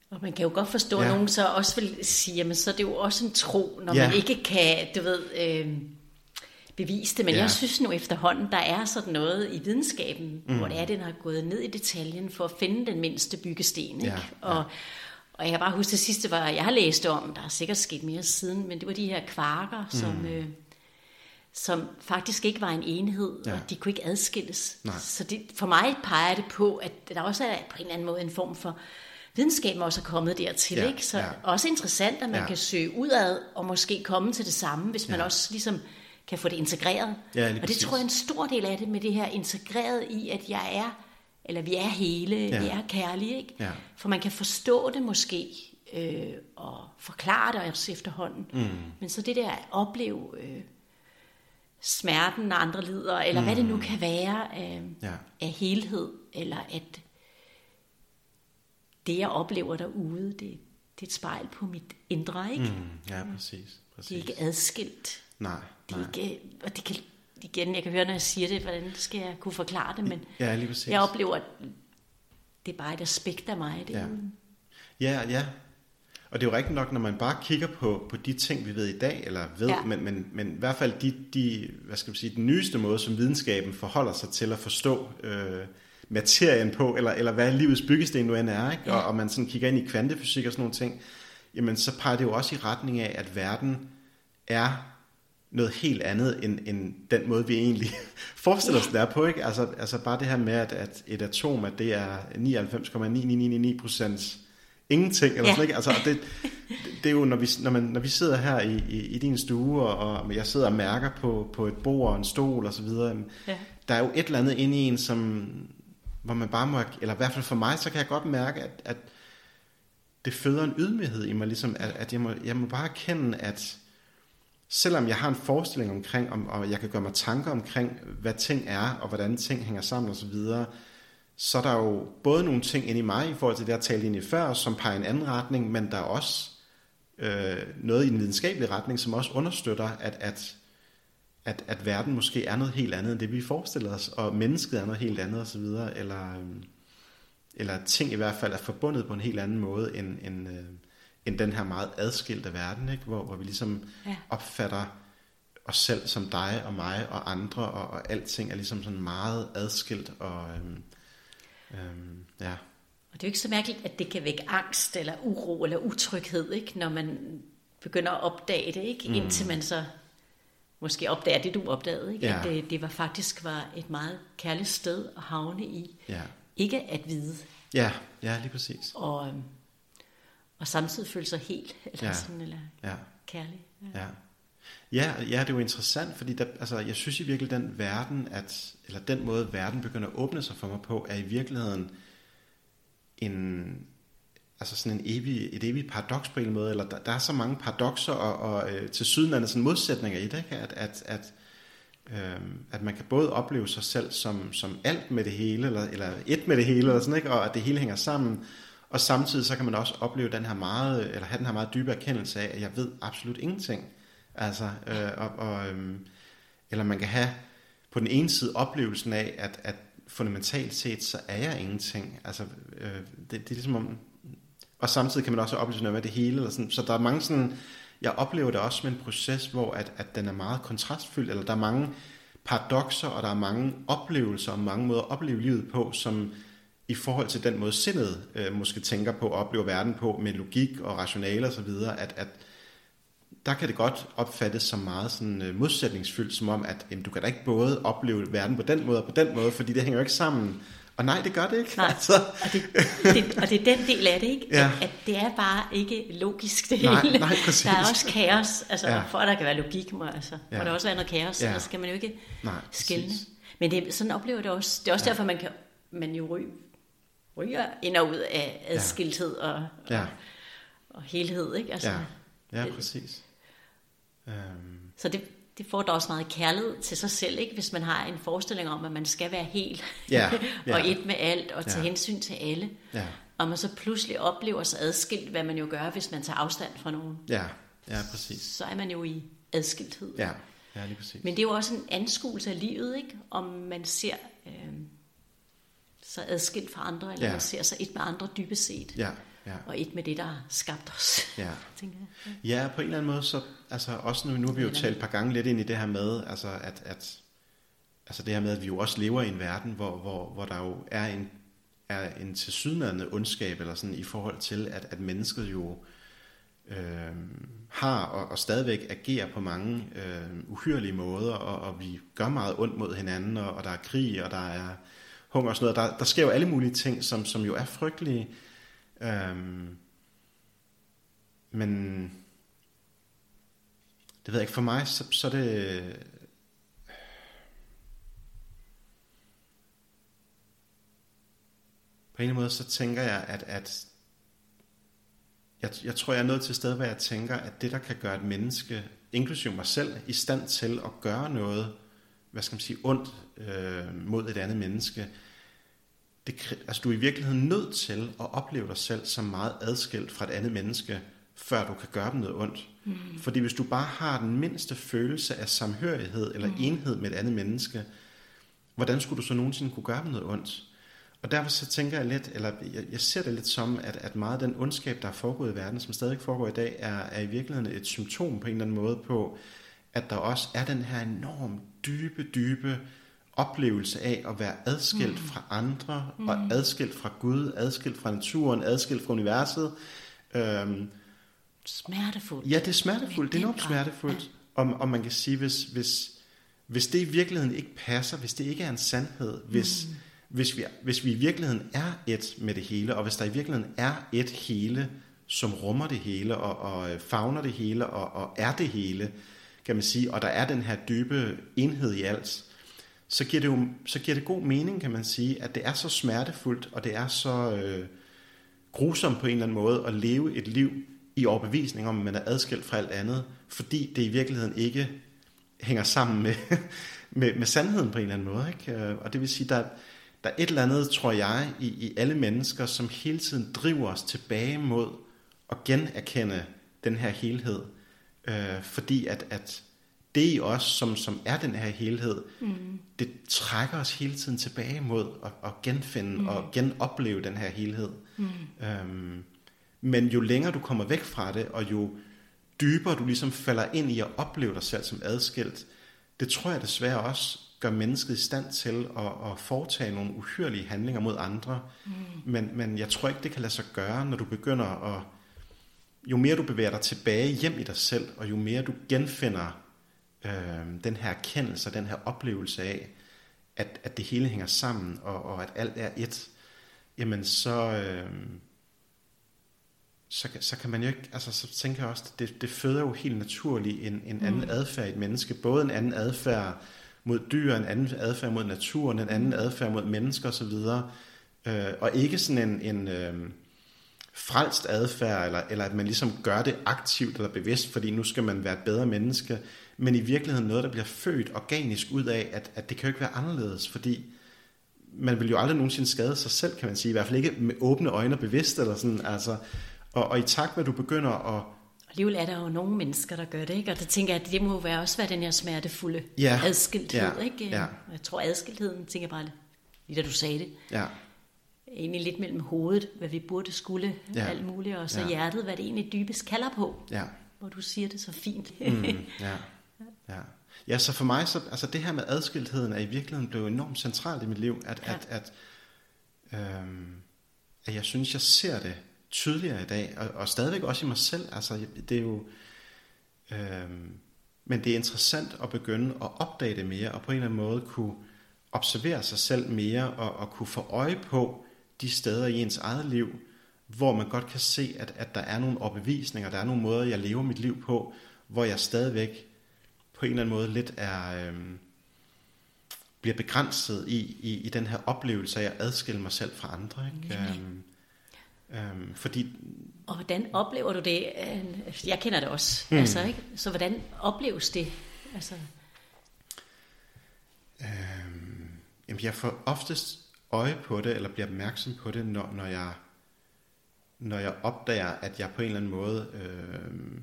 og man kan jo godt forstå, at ja. nogen så også vil sige, jamen så er det jo også en tro, når ja. man ikke kan, du ved, øh, bevise det, men ja. jeg synes nu efterhånden, der er sådan noget i videnskaben, mm. hvor det er, den har gået ned i detaljen for at finde den mindste byggesten. Ikke? Ja, ja. Og, og jeg kan bare huske, det sidste var, jeg har læst om, der er sikkert sket mere siden, men det var de her kvarker, mm. som, øh, som faktisk ikke var en enhed, ja. og de kunne ikke adskilles. Nej. Så det, for mig peger det på, at der også er på en eller anden måde en form for videnskaben også er kommet dertil. Ja, ikke? Så ja. også interessant, at man ja. kan søge udad og måske komme til det samme, hvis man ja. også ligesom kan få det integreret. Ja, og det præcis. tror jeg er en stor del af det med det her integreret i, at jeg er, eller vi er hele, ja. vi er kærlige, ikke? Ja. For man kan forstå det måske øh, og forklare det også efterhånden. Mm. Men så det der at opleve øh, smerten, når andre lider, eller mm. hvad det nu kan være af, ja. af helhed, eller at det, jeg oplever derude, det, det er et spejl på mit indre, ikke? Mm. Ja, præcis, præcis. Det er ikke adskilt. Nej, det er nej. Ikke, og det kan, igen, jeg kan høre, når jeg siger det, hvordan skal jeg kunne forklare det, men ja, lige præcis. jeg oplever, at det er bare et aspekt af mig. Det ja. ja, ja. Og det er jo rigtigt nok, når man bare kigger på, på de ting, vi ved i dag, eller ved, ja. men, men, men i hvert fald de, de, hvad skal man sige, den nyeste måde, som videnskaben forholder sig til at forstå øh, materien på, eller, eller hvad livets byggesten nu end er, ikke? Ja. Og, og man sådan kigger ind i kvantefysik og sådan nogle ting, jamen så peger det jo også i retning af, at verden er noget helt andet, end, end den måde, vi egentlig forestiller os, er på. Ikke? Altså, altså bare det her med, at, at et atom, at det er 99,9999 procent ingenting, eller ja. sådan, ikke? Altså, det, det er jo, når vi, når, man, når vi sidder her i, i, i din stue, og, og jeg sidder og mærker på, på et bord og en stol og så videre, ja. der er jo et eller andet inde i en, som, hvor man bare må, eller i hvert fald for mig, så kan jeg godt mærke, at, at det føder en ydmyghed i mig, ligesom, at, at jeg, må, jeg må bare erkende, at selvom jeg har en forestilling omkring, om, og jeg kan gøre mig tanker omkring, hvad ting er, og hvordan ting hænger sammen osv., så, videre, så er der jo både nogle ting inde i mig, i forhold til det, jeg talte ind i før, som peger i en anden retning, men der er også øh, noget i en videnskabelig retning, som også understøtter, at, at, at, at verden måske er noget helt andet, end det vi forestiller os, og mennesket er noget helt andet osv., eller, øh, eller ting i hvert fald er forbundet på en helt anden måde, end, end, øh, end den her meget adskilte verden, ikke? Hvor, hvor vi ligesom ja. opfatter os selv som dig og mig og andre, og, og alting er ligesom sådan meget adskilt, og øhm, øhm, ja. Og det er jo ikke så mærkeligt, at det kan vække angst, eller uro, eller utryghed, ikke? når man begynder at opdage det, ikke? Mm. indtil man så måske opdager det, du opdagede, ikke? Ja. at det, det var faktisk var et meget kærligt sted at havne i. Ja. Ikke at vide. Ja, ja lige præcis. Og, øhm, og samtidig føle sig helt, eller ja. sådan, eller ja. kærlig. Ja. ja. Ja, ja, det er jo interessant, fordi der, altså, jeg synes i virkeligheden, den verden, at, eller den måde, verden begynder at åbne sig for mig på, er i virkeligheden en, altså sådan en evig, et evigt paradoks på en måde, eller der, der er så mange paradokser og, og øh, til sydenlande sådan modsætninger i det, ikke? At, at, at, øh, at man kan både opleve sig selv som, som alt med det hele, eller, eller et med det hele, eller sådan, ikke? og at det hele hænger sammen, og samtidig så kan man også opleve den her meget, eller have den her meget dybe erkendelse af, at jeg ved absolut ingenting. Altså, øh, og, og, øh, eller man kan have på den ene side oplevelsen af, at, at fundamentalt set, så er jeg ingenting. Altså, øh, det, det er ligesom om, og samtidig kan man også opleve noget med det hele. Eller sådan. Så der er mange sådan, jeg oplever det også som en proces, hvor at, at den er meget kontrastfyldt, eller der er mange paradoxer, og der er mange oplevelser, og mange måder at opleve livet på, som i forhold til den måde sindet øh, måske tænker på og oplever verden på med logik og rationale osv., at, at der kan det godt opfattes som meget sådan, øh, modsætningsfyldt, som om, at jamen, du kan da ikke både opleve verden på den måde og på den måde, fordi det hænger jo ikke sammen. Og nej, det gør det ikke. Nej, altså. og, det, det, og det er den del af det, ikke? Ja. At, at det er bare ikke logisk det nej, hele. Nej, præcis. Der er også kaos. Altså, Ja. for at der kan være logik, må, altså, Ja. må der også være noget kaos. Ja. Så skal man jo ikke Nej, præcis. Men det, sådan oplever det også. Det er også Ja. derfor, man, kan, man jo ryge, ryger ind og ud af adskilthed og, Ja, og, og helhed. Ikke? Altså, ja, ja præcis. Øhm, Så det, det får da også meget kærlighed til sig selv, ikke? hvis man har en forestilling om, at man skal være helt Ja, ja. og et med alt og tage Ja. hensyn til alle. ja, Og man så pludselig oplever sig adskilt, hvad man jo gør, hvis man tager afstand fra nogen. ja, ja, præcis. Så er man jo i adskilthed. Ja, ja, lige præcis. Men det er jo også en anskuelse af livet, ikke? om man ser øh, sig adskilt fra andre, eller Ja. man ser sig et med andre dybest set, Ja, ja, og et med det, der har skabt os, ja. tænker jeg. Ja, på en eller anden måde, så, altså også nu, nu har vi jo talt et par gange lidt ind i det her med, altså at, at altså det her med, at vi jo også lever i en verden, hvor, hvor, hvor der jo er en, er en tilsyneladende ondskab, eller sådan i forhold til, at, at mennesket jo øh, har og, og stadigvæk agerer på mange øh, uhyrlige måder, og, og vi gør meget ondt mod hinanden, og, og der er krig, og der er hunger og sådan noget. Der, der sker jo alle mulige ting, som, som jo er frygtelige. Øh, Øhm, men det ved jeg ikke, for mig, så, så er det... På en eller anden måde, så tænker jeg, at, at jeg, jeg tror, jeg er nået til et sted, hvor jeg tænker, at det, der kan gøre et menneske, inklusive mig selv, i stand til at gøre noget, hvad skal man sige, ondt øh, mod et andet menneske, det, altså du er i virkeligheden nødt til at opleve dig selv som meget adskilt fra et andet menneske, før du kan gøre dem noget ondt. Mm. Fordi hvis du bare har den mindste følelse af samhørighed eller mm. enhed med et andet menneske, hvordan skulle du så nogensinde kunne gøre dem noget ondt? Og derfor så tænker jeg lidt, eller jeg, jeg ser det lidt som, at, at meget af den ondskab, der er foregået i verden, som stadig foregår i dag, er, er i virkeligheden et symptom på en eller anden måde på, at der også er den her enormt dybe, dybe oplevelse af at være adskilt mm. fra andre, mm. og adskilt fra Gud, adskilt fra naturen, adskilt fra universet. Øhm, smertefuldt. Ja, det er smertefuldt. Det er enormt smertefuldt. Ja. Og, og man kan sige, hvis, hvis, hvis det i virkeligheden ikke passer, hvis det ikke er en sandhed, hvis, mm. hvis, vi, hvis vi i virkeligheden er et med det hele, og hvis der i virkeligheden er et hele, som rummer det hele, og, og fagner det hele, og, og er det hele, kan man sige, og der er den her dybe enhed i alt, så giver det jo så giver det god mening, kan man sige, at det er så smertefuldt, og det er så øh, grusomt på en eller anden måde at leve et liv i overbevisning om, at man er adskilt fra alt andet, fordi det i virkeligheden ikke hænger sammen med, med, med sandheden på en eller anden måde. Ikke? Øh, og det vil sige, der, der er et eller andet, tror jeg, i, i alle mennesker, som hele tiden driver os tilbage mod at generkende den her helhed. Øh, fordi at, at det i os, som, som er den her helhed, mm. det trækker os hele tiden tilbage mod at, at genfinde mm. og genopleve den her helhed. Mm. Øhm, men jo længere du kommer væk fra det, og jo dybere du ligesom falder ind i at opleve dig selv som adskilt, det tror jeg desværre også gør mennesket i stand til at, at foretage nogle uhyrlige handlinger mod andre. Mm. Men, men jeg tror ikke, det kan lade sig gøre, når du begynder at... Jo mere du bevæger dig tilbage hjem i dig selv, og jo mere du genfinder øh, den her erkendelse og den her oplevelse af, at, at det hele hænger sammen, og, og at alt er et, jamen så, øh, så, så kan man jo ikke, altså så tænker jeg også, det, det føder jo helt naturligt en, en anden mm. adfærd i et menneske, både en anden adfærd mod dyr, en anden adfærd mod naturen, en anden adfærd mod mennesker osv., øh, og ikke sådan en, en øh, frelst adfærd, eller, eller at man ligesom gør det aktivt eller bevidst, fordi nu skal man være et bedre menneske, men i virkeligheden noget, der bliver født organisk ud af, at, at det kan jo ikke være anderledes, fordi man vil jo aldrig nogensinde skade sig selv, kan man sige, i hvert fald ikke med åbne øjne bevidst, eller sådan, altså, og, og i takt med, at du begynder at Alligevel er der jo nogle mennesker, der gør det, ikke? Og der tænker jeg, at det må være også være den her smertefulde ja. adskilthed, ja. ikke? Ja. Jeg tror adskiltheden, tænker jeg bare, lige da du sagde det, ja. egentlig lidt mellem hovedet, hvad vi burde skulle, ja. alt muligt, og så ja. hjertet, hvad det egentlig dybest kalder på. Ja. Hvor du siger det så fint. mm, ja. Ja. ja, så for mig, så, altså det her med adskiltheden er i virkeligheden blevet enormt centralt i mit liv, at, ja. at, at, øhm, at jeg synes, jeg ser det tydeligere i dag, og, og stadigvæk også i mig selv. Altså, det er jo... Øhm, men det er interessant at begynde at opdage det mere, og på en eller anden måde kunne observere sig selv mere, og, og kunne få øje på de steder i ens eget liv, hvor man godt kan se, at, at der er nogle overbevisninger, der er nogle måder, jeg lever mit liv på, hvor jeg stadigvæk på en eller anden måde lidt er... Øhm, bliver begrænset i, i, i den her oplevelse af at adskille mig selv fra andre. Ikke? Øhm, øhm, fordi... Og hvordan oplever du det? Jeg kender det også. Hmm. Altså, ikke? Så hvordan opleves det? Altså... Øhm, jamen, jeg får oftest øje på det, eller bliver opmærksom på det, når, når jeg når jeg opdager, at jeg på en eller anden måde øh,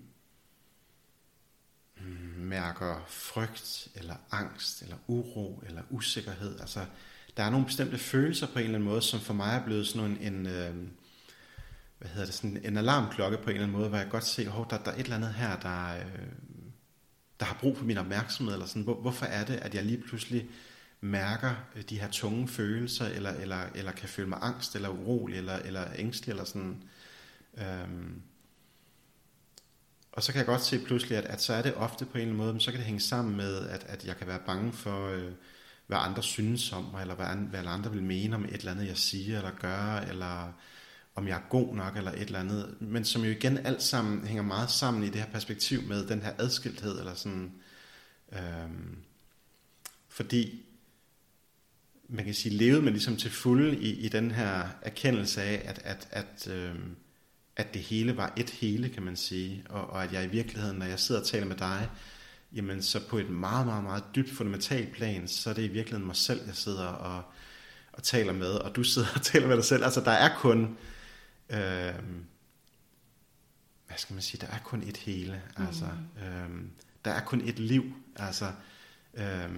mærker frygt, eller angst, eller uro, eller usikkerhed. Altså, der er nogle bestemte følelser på en eller anden måde, som for mig er blevet sådan en, en øh, hvad hedder det, sådan en alarmklokke på en eller anden måde, hvor jeg godt ser, at der, der er et eller andet her, der, øh, der har brug for min opmærksomhed, eller sådan, hvor, hvorfor er det, at jeg lige pludselig mærker øh, de her tunge følelser, eller, eller, eller kan føle mig angst, eller urolig, eller, eller ængstelig, eller sådan. Øh, og så kan jeg godt se pludselig, at, at så er det ofte på en eller anden måde, men så kan det hænge sammen med, at, at jeg kan være bange for, øh, hvad andre synes om mig, eller hvad, hvad andre vil mene om et eller andet, jeg siger eller gør, eller om jeg er god nok, eller et eller andet. Men som jo igen alt sammen hænger meget sammen i det her perspektiv med den her adskilthed, eller sådan. Øh, fordi man kan sige, levede man ligesom til fulde i, i den her erkendelse af, at, at, at øh, at det hele var et hele, kan man sige, og, og at jeg i virkeligheden, når jeg sidder og taler med dig, jamen så på et meget, meget, meget dybt fundamentalt plan, så er det i virkeligheden mig selv, jeg sidder og, og taler med, og du sidder og taler med dig selv. Altså der er kun, øh, hvad skal man sige, der er kun et hele. Altså, mm. øh, der er kun et liv. Altså, øh,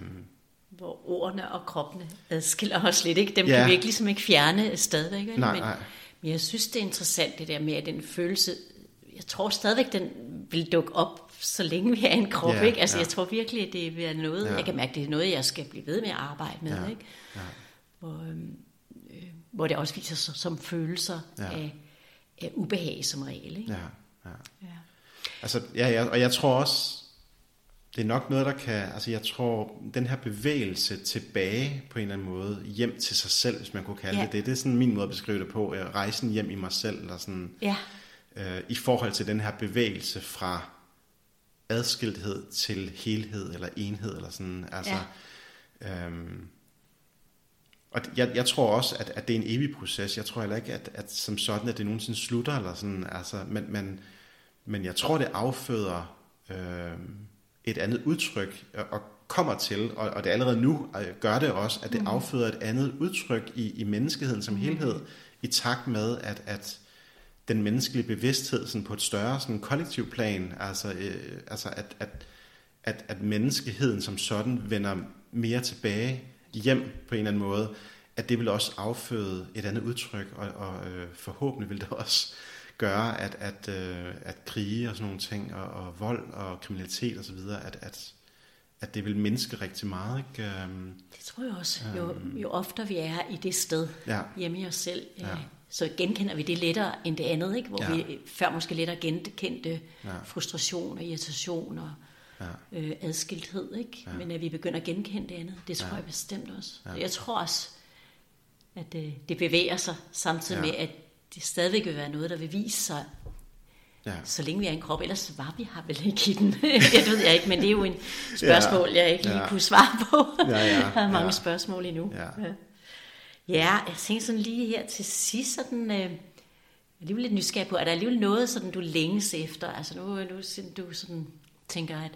hvor ordene og kroppene adskiller os lidt. Ikke? Dem ja. kan vi ikke ligesom ikke fjerne stadigvæk. Ikke? Nej, men, nej. Jeg synes, det er interessant det der med, at den følelse, jeg tror stadigvæk, den vil dukke op, så længe vi er en krop. Ja, ikke? Altså, ja. jeg tror virkelig, at det er noget, Ja. jeg kan mærke, det er noget, jeg skal blive ved med at arbejde med. Ja, Ikke? ja. Hvor, øhm, øh, hvor det også viser sig som følelser Ja. af, af ubehag som regel. Ikke? Ja, ja. Ja. Altså, ja, ja, og jeg tror også, det er nok noget, der kan, altså jeg tror, den her bevægelse tilbage på en eller anden måde, hjem til sig selv, hvis man kunne kalde Ja. det det, det er sådan min måde at beskrive det på, rejsen hjem i mig selv, eller sådan, ja. øh, i forhold til den her bevægelse fra adskilthed til helhed, eller enhed, eller sådan, altså, ja. øhm, og jeg, jeg tror også, at, at det er en evig proces. Jeg tror heller ikke, at, at som sådan, at det nogensinde slutter, eller sådan, altså, men, men, men jeg tror, det afføder øh, et andet udtryk, og, og kommer til, og, og det allerede nu øh, gør det også, at det Mhm. afføder et andet udtryk i, i menneskeheden som helhed, i takt med, at, at den menneskelige bevidsthed sådan på et større sådan kollektiv plan, altså, øh, altså at, at, at, at menneskeheden som sådan vender mere tilbage hjem på en eller anden måde, at det vil også afføde et andet udtryk, og, og øh, forhåbentlig vil det også gøre, at, at, øh, at krige og sådan nogle ting, og, og vold og kriminalitet og så videre, at, at, at det vil mindske rigtig meget. Ikke? Øhm, Det tror jeg også. Jo, jo oftere vi er i det sted, Ja. hjemme i os selv, Ja. ja. så genkender vi det lettere end det andet, ikke? hvor Ja. vi før måske lettere genkendte Ja. frustration og irritation og ja, øh, adskilthed. Ikke? Ja. Men at vi begynder at genkende det andet, det tror Ja. jeg bestemt også. Ja. Jeg tror også, at øh, det bevæger sig, samtidig ja. med, at det stadigvæk vil være noget, der vil vise sig, ja. så længe vi er en krop. Ellers var vi her vel ikke i den. det ved jeg ikke, men det er jo en spørgsmål, jeg ikke lige Ja. kunne svare på. Ja, ja, jeg har mange ja. spørgsmål endnu. Ja. Ja. ja, jeg tænker sådan lige her til sidst, sådan, øh, jeg er alligevel lidt nysgerrig på, er der alligevel noget, sådan, du længes efter? Altså nu, nu du sådan, tænker, at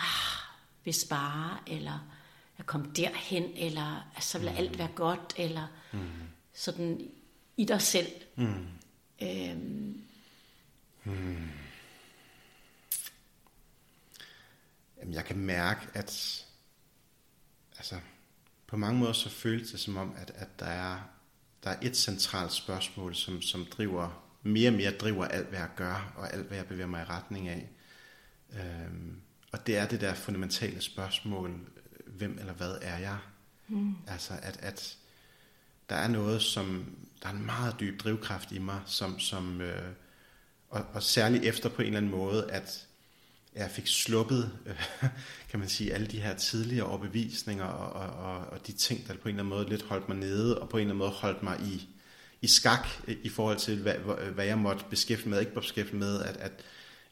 ah, hvis bare, eller jeg kom derhen, eller altså, så vil alt være godt, eller mm. sådan i dig selv. Mm. Øhm, Jamen, jeg kan mærke, at altså, på mange måder så føles det som om, at, at der, er, der er et centralt spørgsmål, som, som driver mere og mere driver alt, hvad jeg gør, og alt, hvad jeg bevæger mig i retning af. Øhm, og det er det der fundamentale spørgsmål, hvem eller hvad er jeg? Mm. Altså, at, at der er noget, som, der er en meget dyb drivkraft i mig, som, som øh, og, og særligt efter på en eller anden måde, at jeg fik sluppet, øh, kan man sige, alle de her tidligere overbevisninger og, og, og, og de ting, der på en eller anden måde lidt holdt mig nede, og på en eller anden måde holdt mig i, i skak i forhold til, hvad, hvad- hvad jeg måtte beskæftige med, ikke måtte beskæftige med, at, at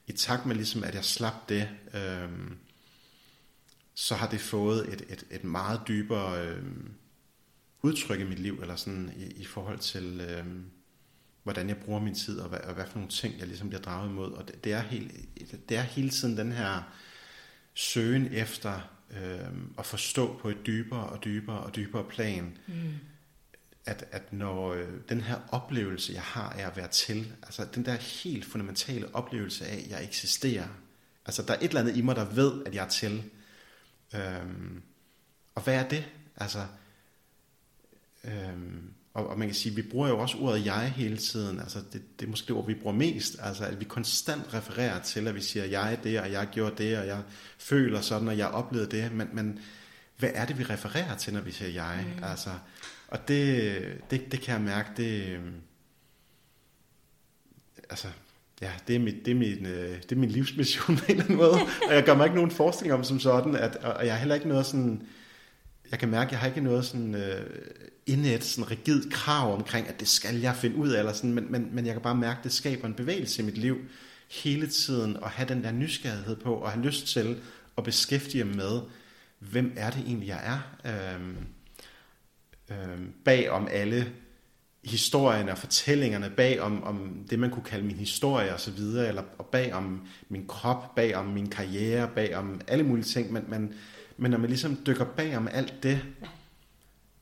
i takt med ligesom, at jeg slap det, øh, så har det fået et, et, et meget dybere øh, udtryk i mit liv, eller sådan i, i forhold til, øh, hvordan jeg bruger min tid, og hvad, og hvad for nogle ting, jeg ligesom bliver draget imod. Og det, det, er, helt, det er hele tiden den her søgen efter øh, at forstå på et dybere og dybere og dybere plan, mm. at, at når øh, den her oplevelse, jeg har af at være til, altså den der helt fundamentale oplevelse af, at jeg eksisterer, altså der er et eller andet i mig, der ved, at jeg er til. Øhm, og hvad er det? Altså, øhm, og, og man kan sige, vi bruger jo også ordet jeg hele tiden. Altså det, det er måske det ord, vi bruger mest. Altså at vi konstant refererer til, at vi siger, jeg det, og jeg gjorde det, og jeg føler sådan, og jeg oplevede det. Men, men hvad er det, vi refererer til, når vi siger jeg? Mm. Altså, og det, det, det kan jeg mærke, det, øhm, altså, ja, det er, mit, det, er min, øh, det er min livsmission på en eller anden måde. Og jeg gør mig ikke nogen forestilling om som sådan, at, og jeg har heller ikke noget sådan, jeg kan mærke, at jeg har ikke noget sådan øh, indet, sådan rigid krav omkring, at det skal jeg finde ud af, eller sådan, men, men, men jeg kan bare mærke, at det skaber en bevægelse i mit liv hele tiden, at have den der nysgerrighed på, og have lyst til at beskæftige mig med, hvem er det egentlig, jeg er, øhm, øhm, bag om alle historierne og fortællingerne bag om, om det, man kunne kalde min historie og så videre, eller og bag om min krop, bag om min karriere, bag om alle mulige ting, men, men, men når man ligesom dykker bag om alt det,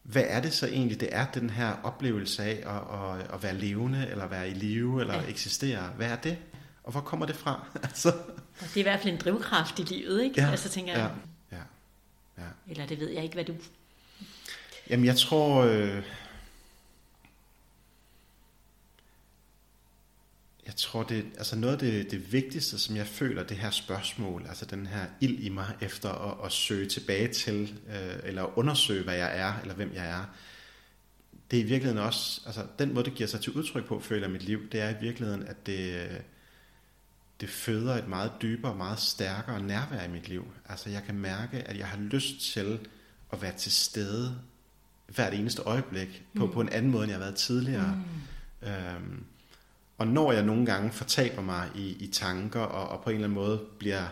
hvad er det så egentlig, det er den her oplevelse af at, at, at være levende, eller være i live, eller ja. eksistere? Hvad er det? Og hvor kommer det fra? altså. Det er i hvert fald en drivkraft i livet, ikke? Ja, altså tænker ja, jeg, ja, ja. eller det ved jeg ikke, hvad du... Jamen jeg tror... Øh, jeg tror, det altså noget af det, det vigtigste, som jeg føler, det her spørgsmål, altså den her ild i mig efter at, at søge tilbage til, øh, eller undersøge, hvad jeg er, eller hvem jeg er, det er i virkeligheden også, altså den måde, det giver sig til udtryk på, føler mit liv, det er i virkeligheden, at det, det føder et meget dybere, meget stærkere nærvær i mit liv. Altså jeg kan mærke, at jeg har lyst til at være til stede hvert eneste øjeblik, på, mm. på en anden måde, end jeg har været tidligere. Mm. Øhm, og når jeg nogle gange fortaber mig i, i tanker, og, og på en eller anden måde bliver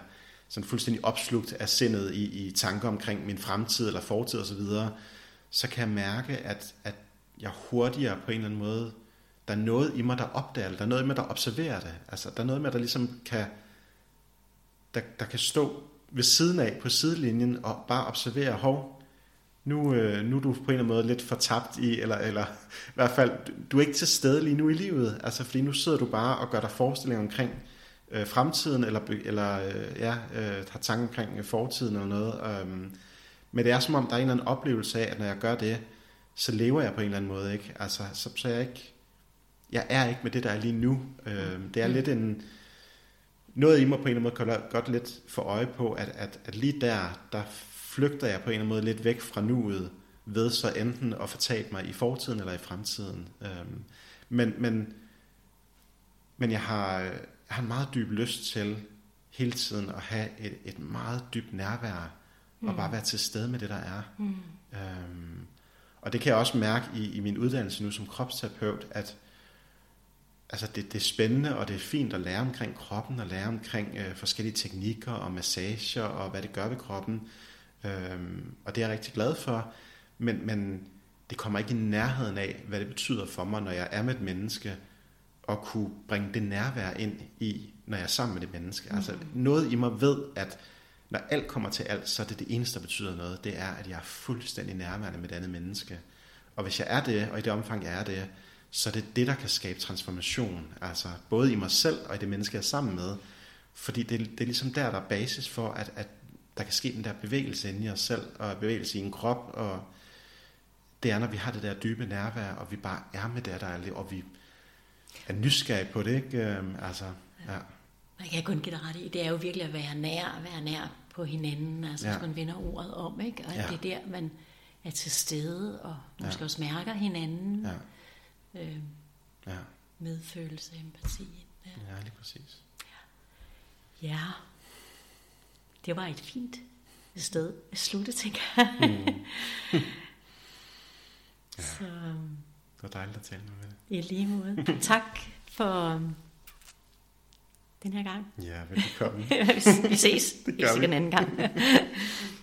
sådan fuldstændig opslugt af sindet i, i tanker omkring min fremtid eller fortid osv., så, videre, så kan jeg mærke, at, at jeg hurtigere på en eller anden måde, der er noget i mig, der opdager det, der er noget i mig, der observerer det. Altså, der er noget i mig, der ligesom kan, der, der kan stå ved siden af på sidelinjen og bare observere, hov, nu, øh, nu er du på en eller anden måde lidt fortabt i, eller, eller i hvert fald, du er ikke til stede lige nu i livet, altså fordi nu sidder du bare og gør dig forestillinger omkring øh, fremtiden, eller, eller øh, ja, øh, har tanker omkring fortiden eller noget. Øh, men det er som om, der er en eller anden oplevelse af, at når jeg gør det, så lever jeg på en eller anden måde, ikke? Altså, så, så jeg ikke, jeg er ikke med det, der er lige nu. Øh, det er mm. lidt en, noget i mig på en eller anden måde godt lidt for øje på, at, at, at lige der, der flygter jeg på en eller anden måde lidt væk fra nuet, ved så enten at fortabe mig i fortiden eller i fremtiden. Øhm, men, men, men jeg har, jeg har en meget dyb lyst til hele tiden at have et, et meget dybt nærvær, mm. og bare være til stede med det, der er. Mm. Øhm, og det kan jeg også mærke i, i min uddannelse nu som kropsterapeut, at altså det, det er spændende, og det er fint at lære omkring kroppen, og lære omkring øh, forskellige teknikker og massager, og hvad det gør ved kroppen. Øhm, og det er jeg rigtig glad for, men, men det kommer ikke i nærheden af, hvad det betyder for mig, når jeg er med et menneske, at kunne bringe det nærvær ind i, når jeg er sammen med det menneske. Mm. Altså noget i mig ved, at når alt kommer til alt, så er det det eneste, der betyder noget, det er, at jeg er fuldstændig nærværende med det andet menneske. Og hvis jeg er det, og i det omfang jeg er det, så er det det, der kan skabe transformation. Altså både i mig selv og i det menneske, jeg er sammen med. Fordi det, det er ligesom der, der er basis for, at, at der kan ske den der bevægelse inde i os selv, og bevægelse i en krop, og det er, når vi har det der dybe nærvær, og vi bare er med det, der er, og vi er nysgerrige på det, ikke? Øhm, altså, ja. Man kan kun give dig ret i, det er jo virkelig at være nær, være nær på hinanden, altså ja. hvis man vender ordet om, ikke? Og ja. det er der, man er til stede, og måske ja. også mærker hinanden. Ja. Øhm, ja. Medfølelse, empati. Ja, ja lige præcis. Ja. ja det var et fint sted at slutte, tænker jeg. Mm. ja. Så, det var dejligt at tale med dig. I lige måde. tak for um, den her gang. Ja, velkommen. vi ses. det gør vi. en anden gang.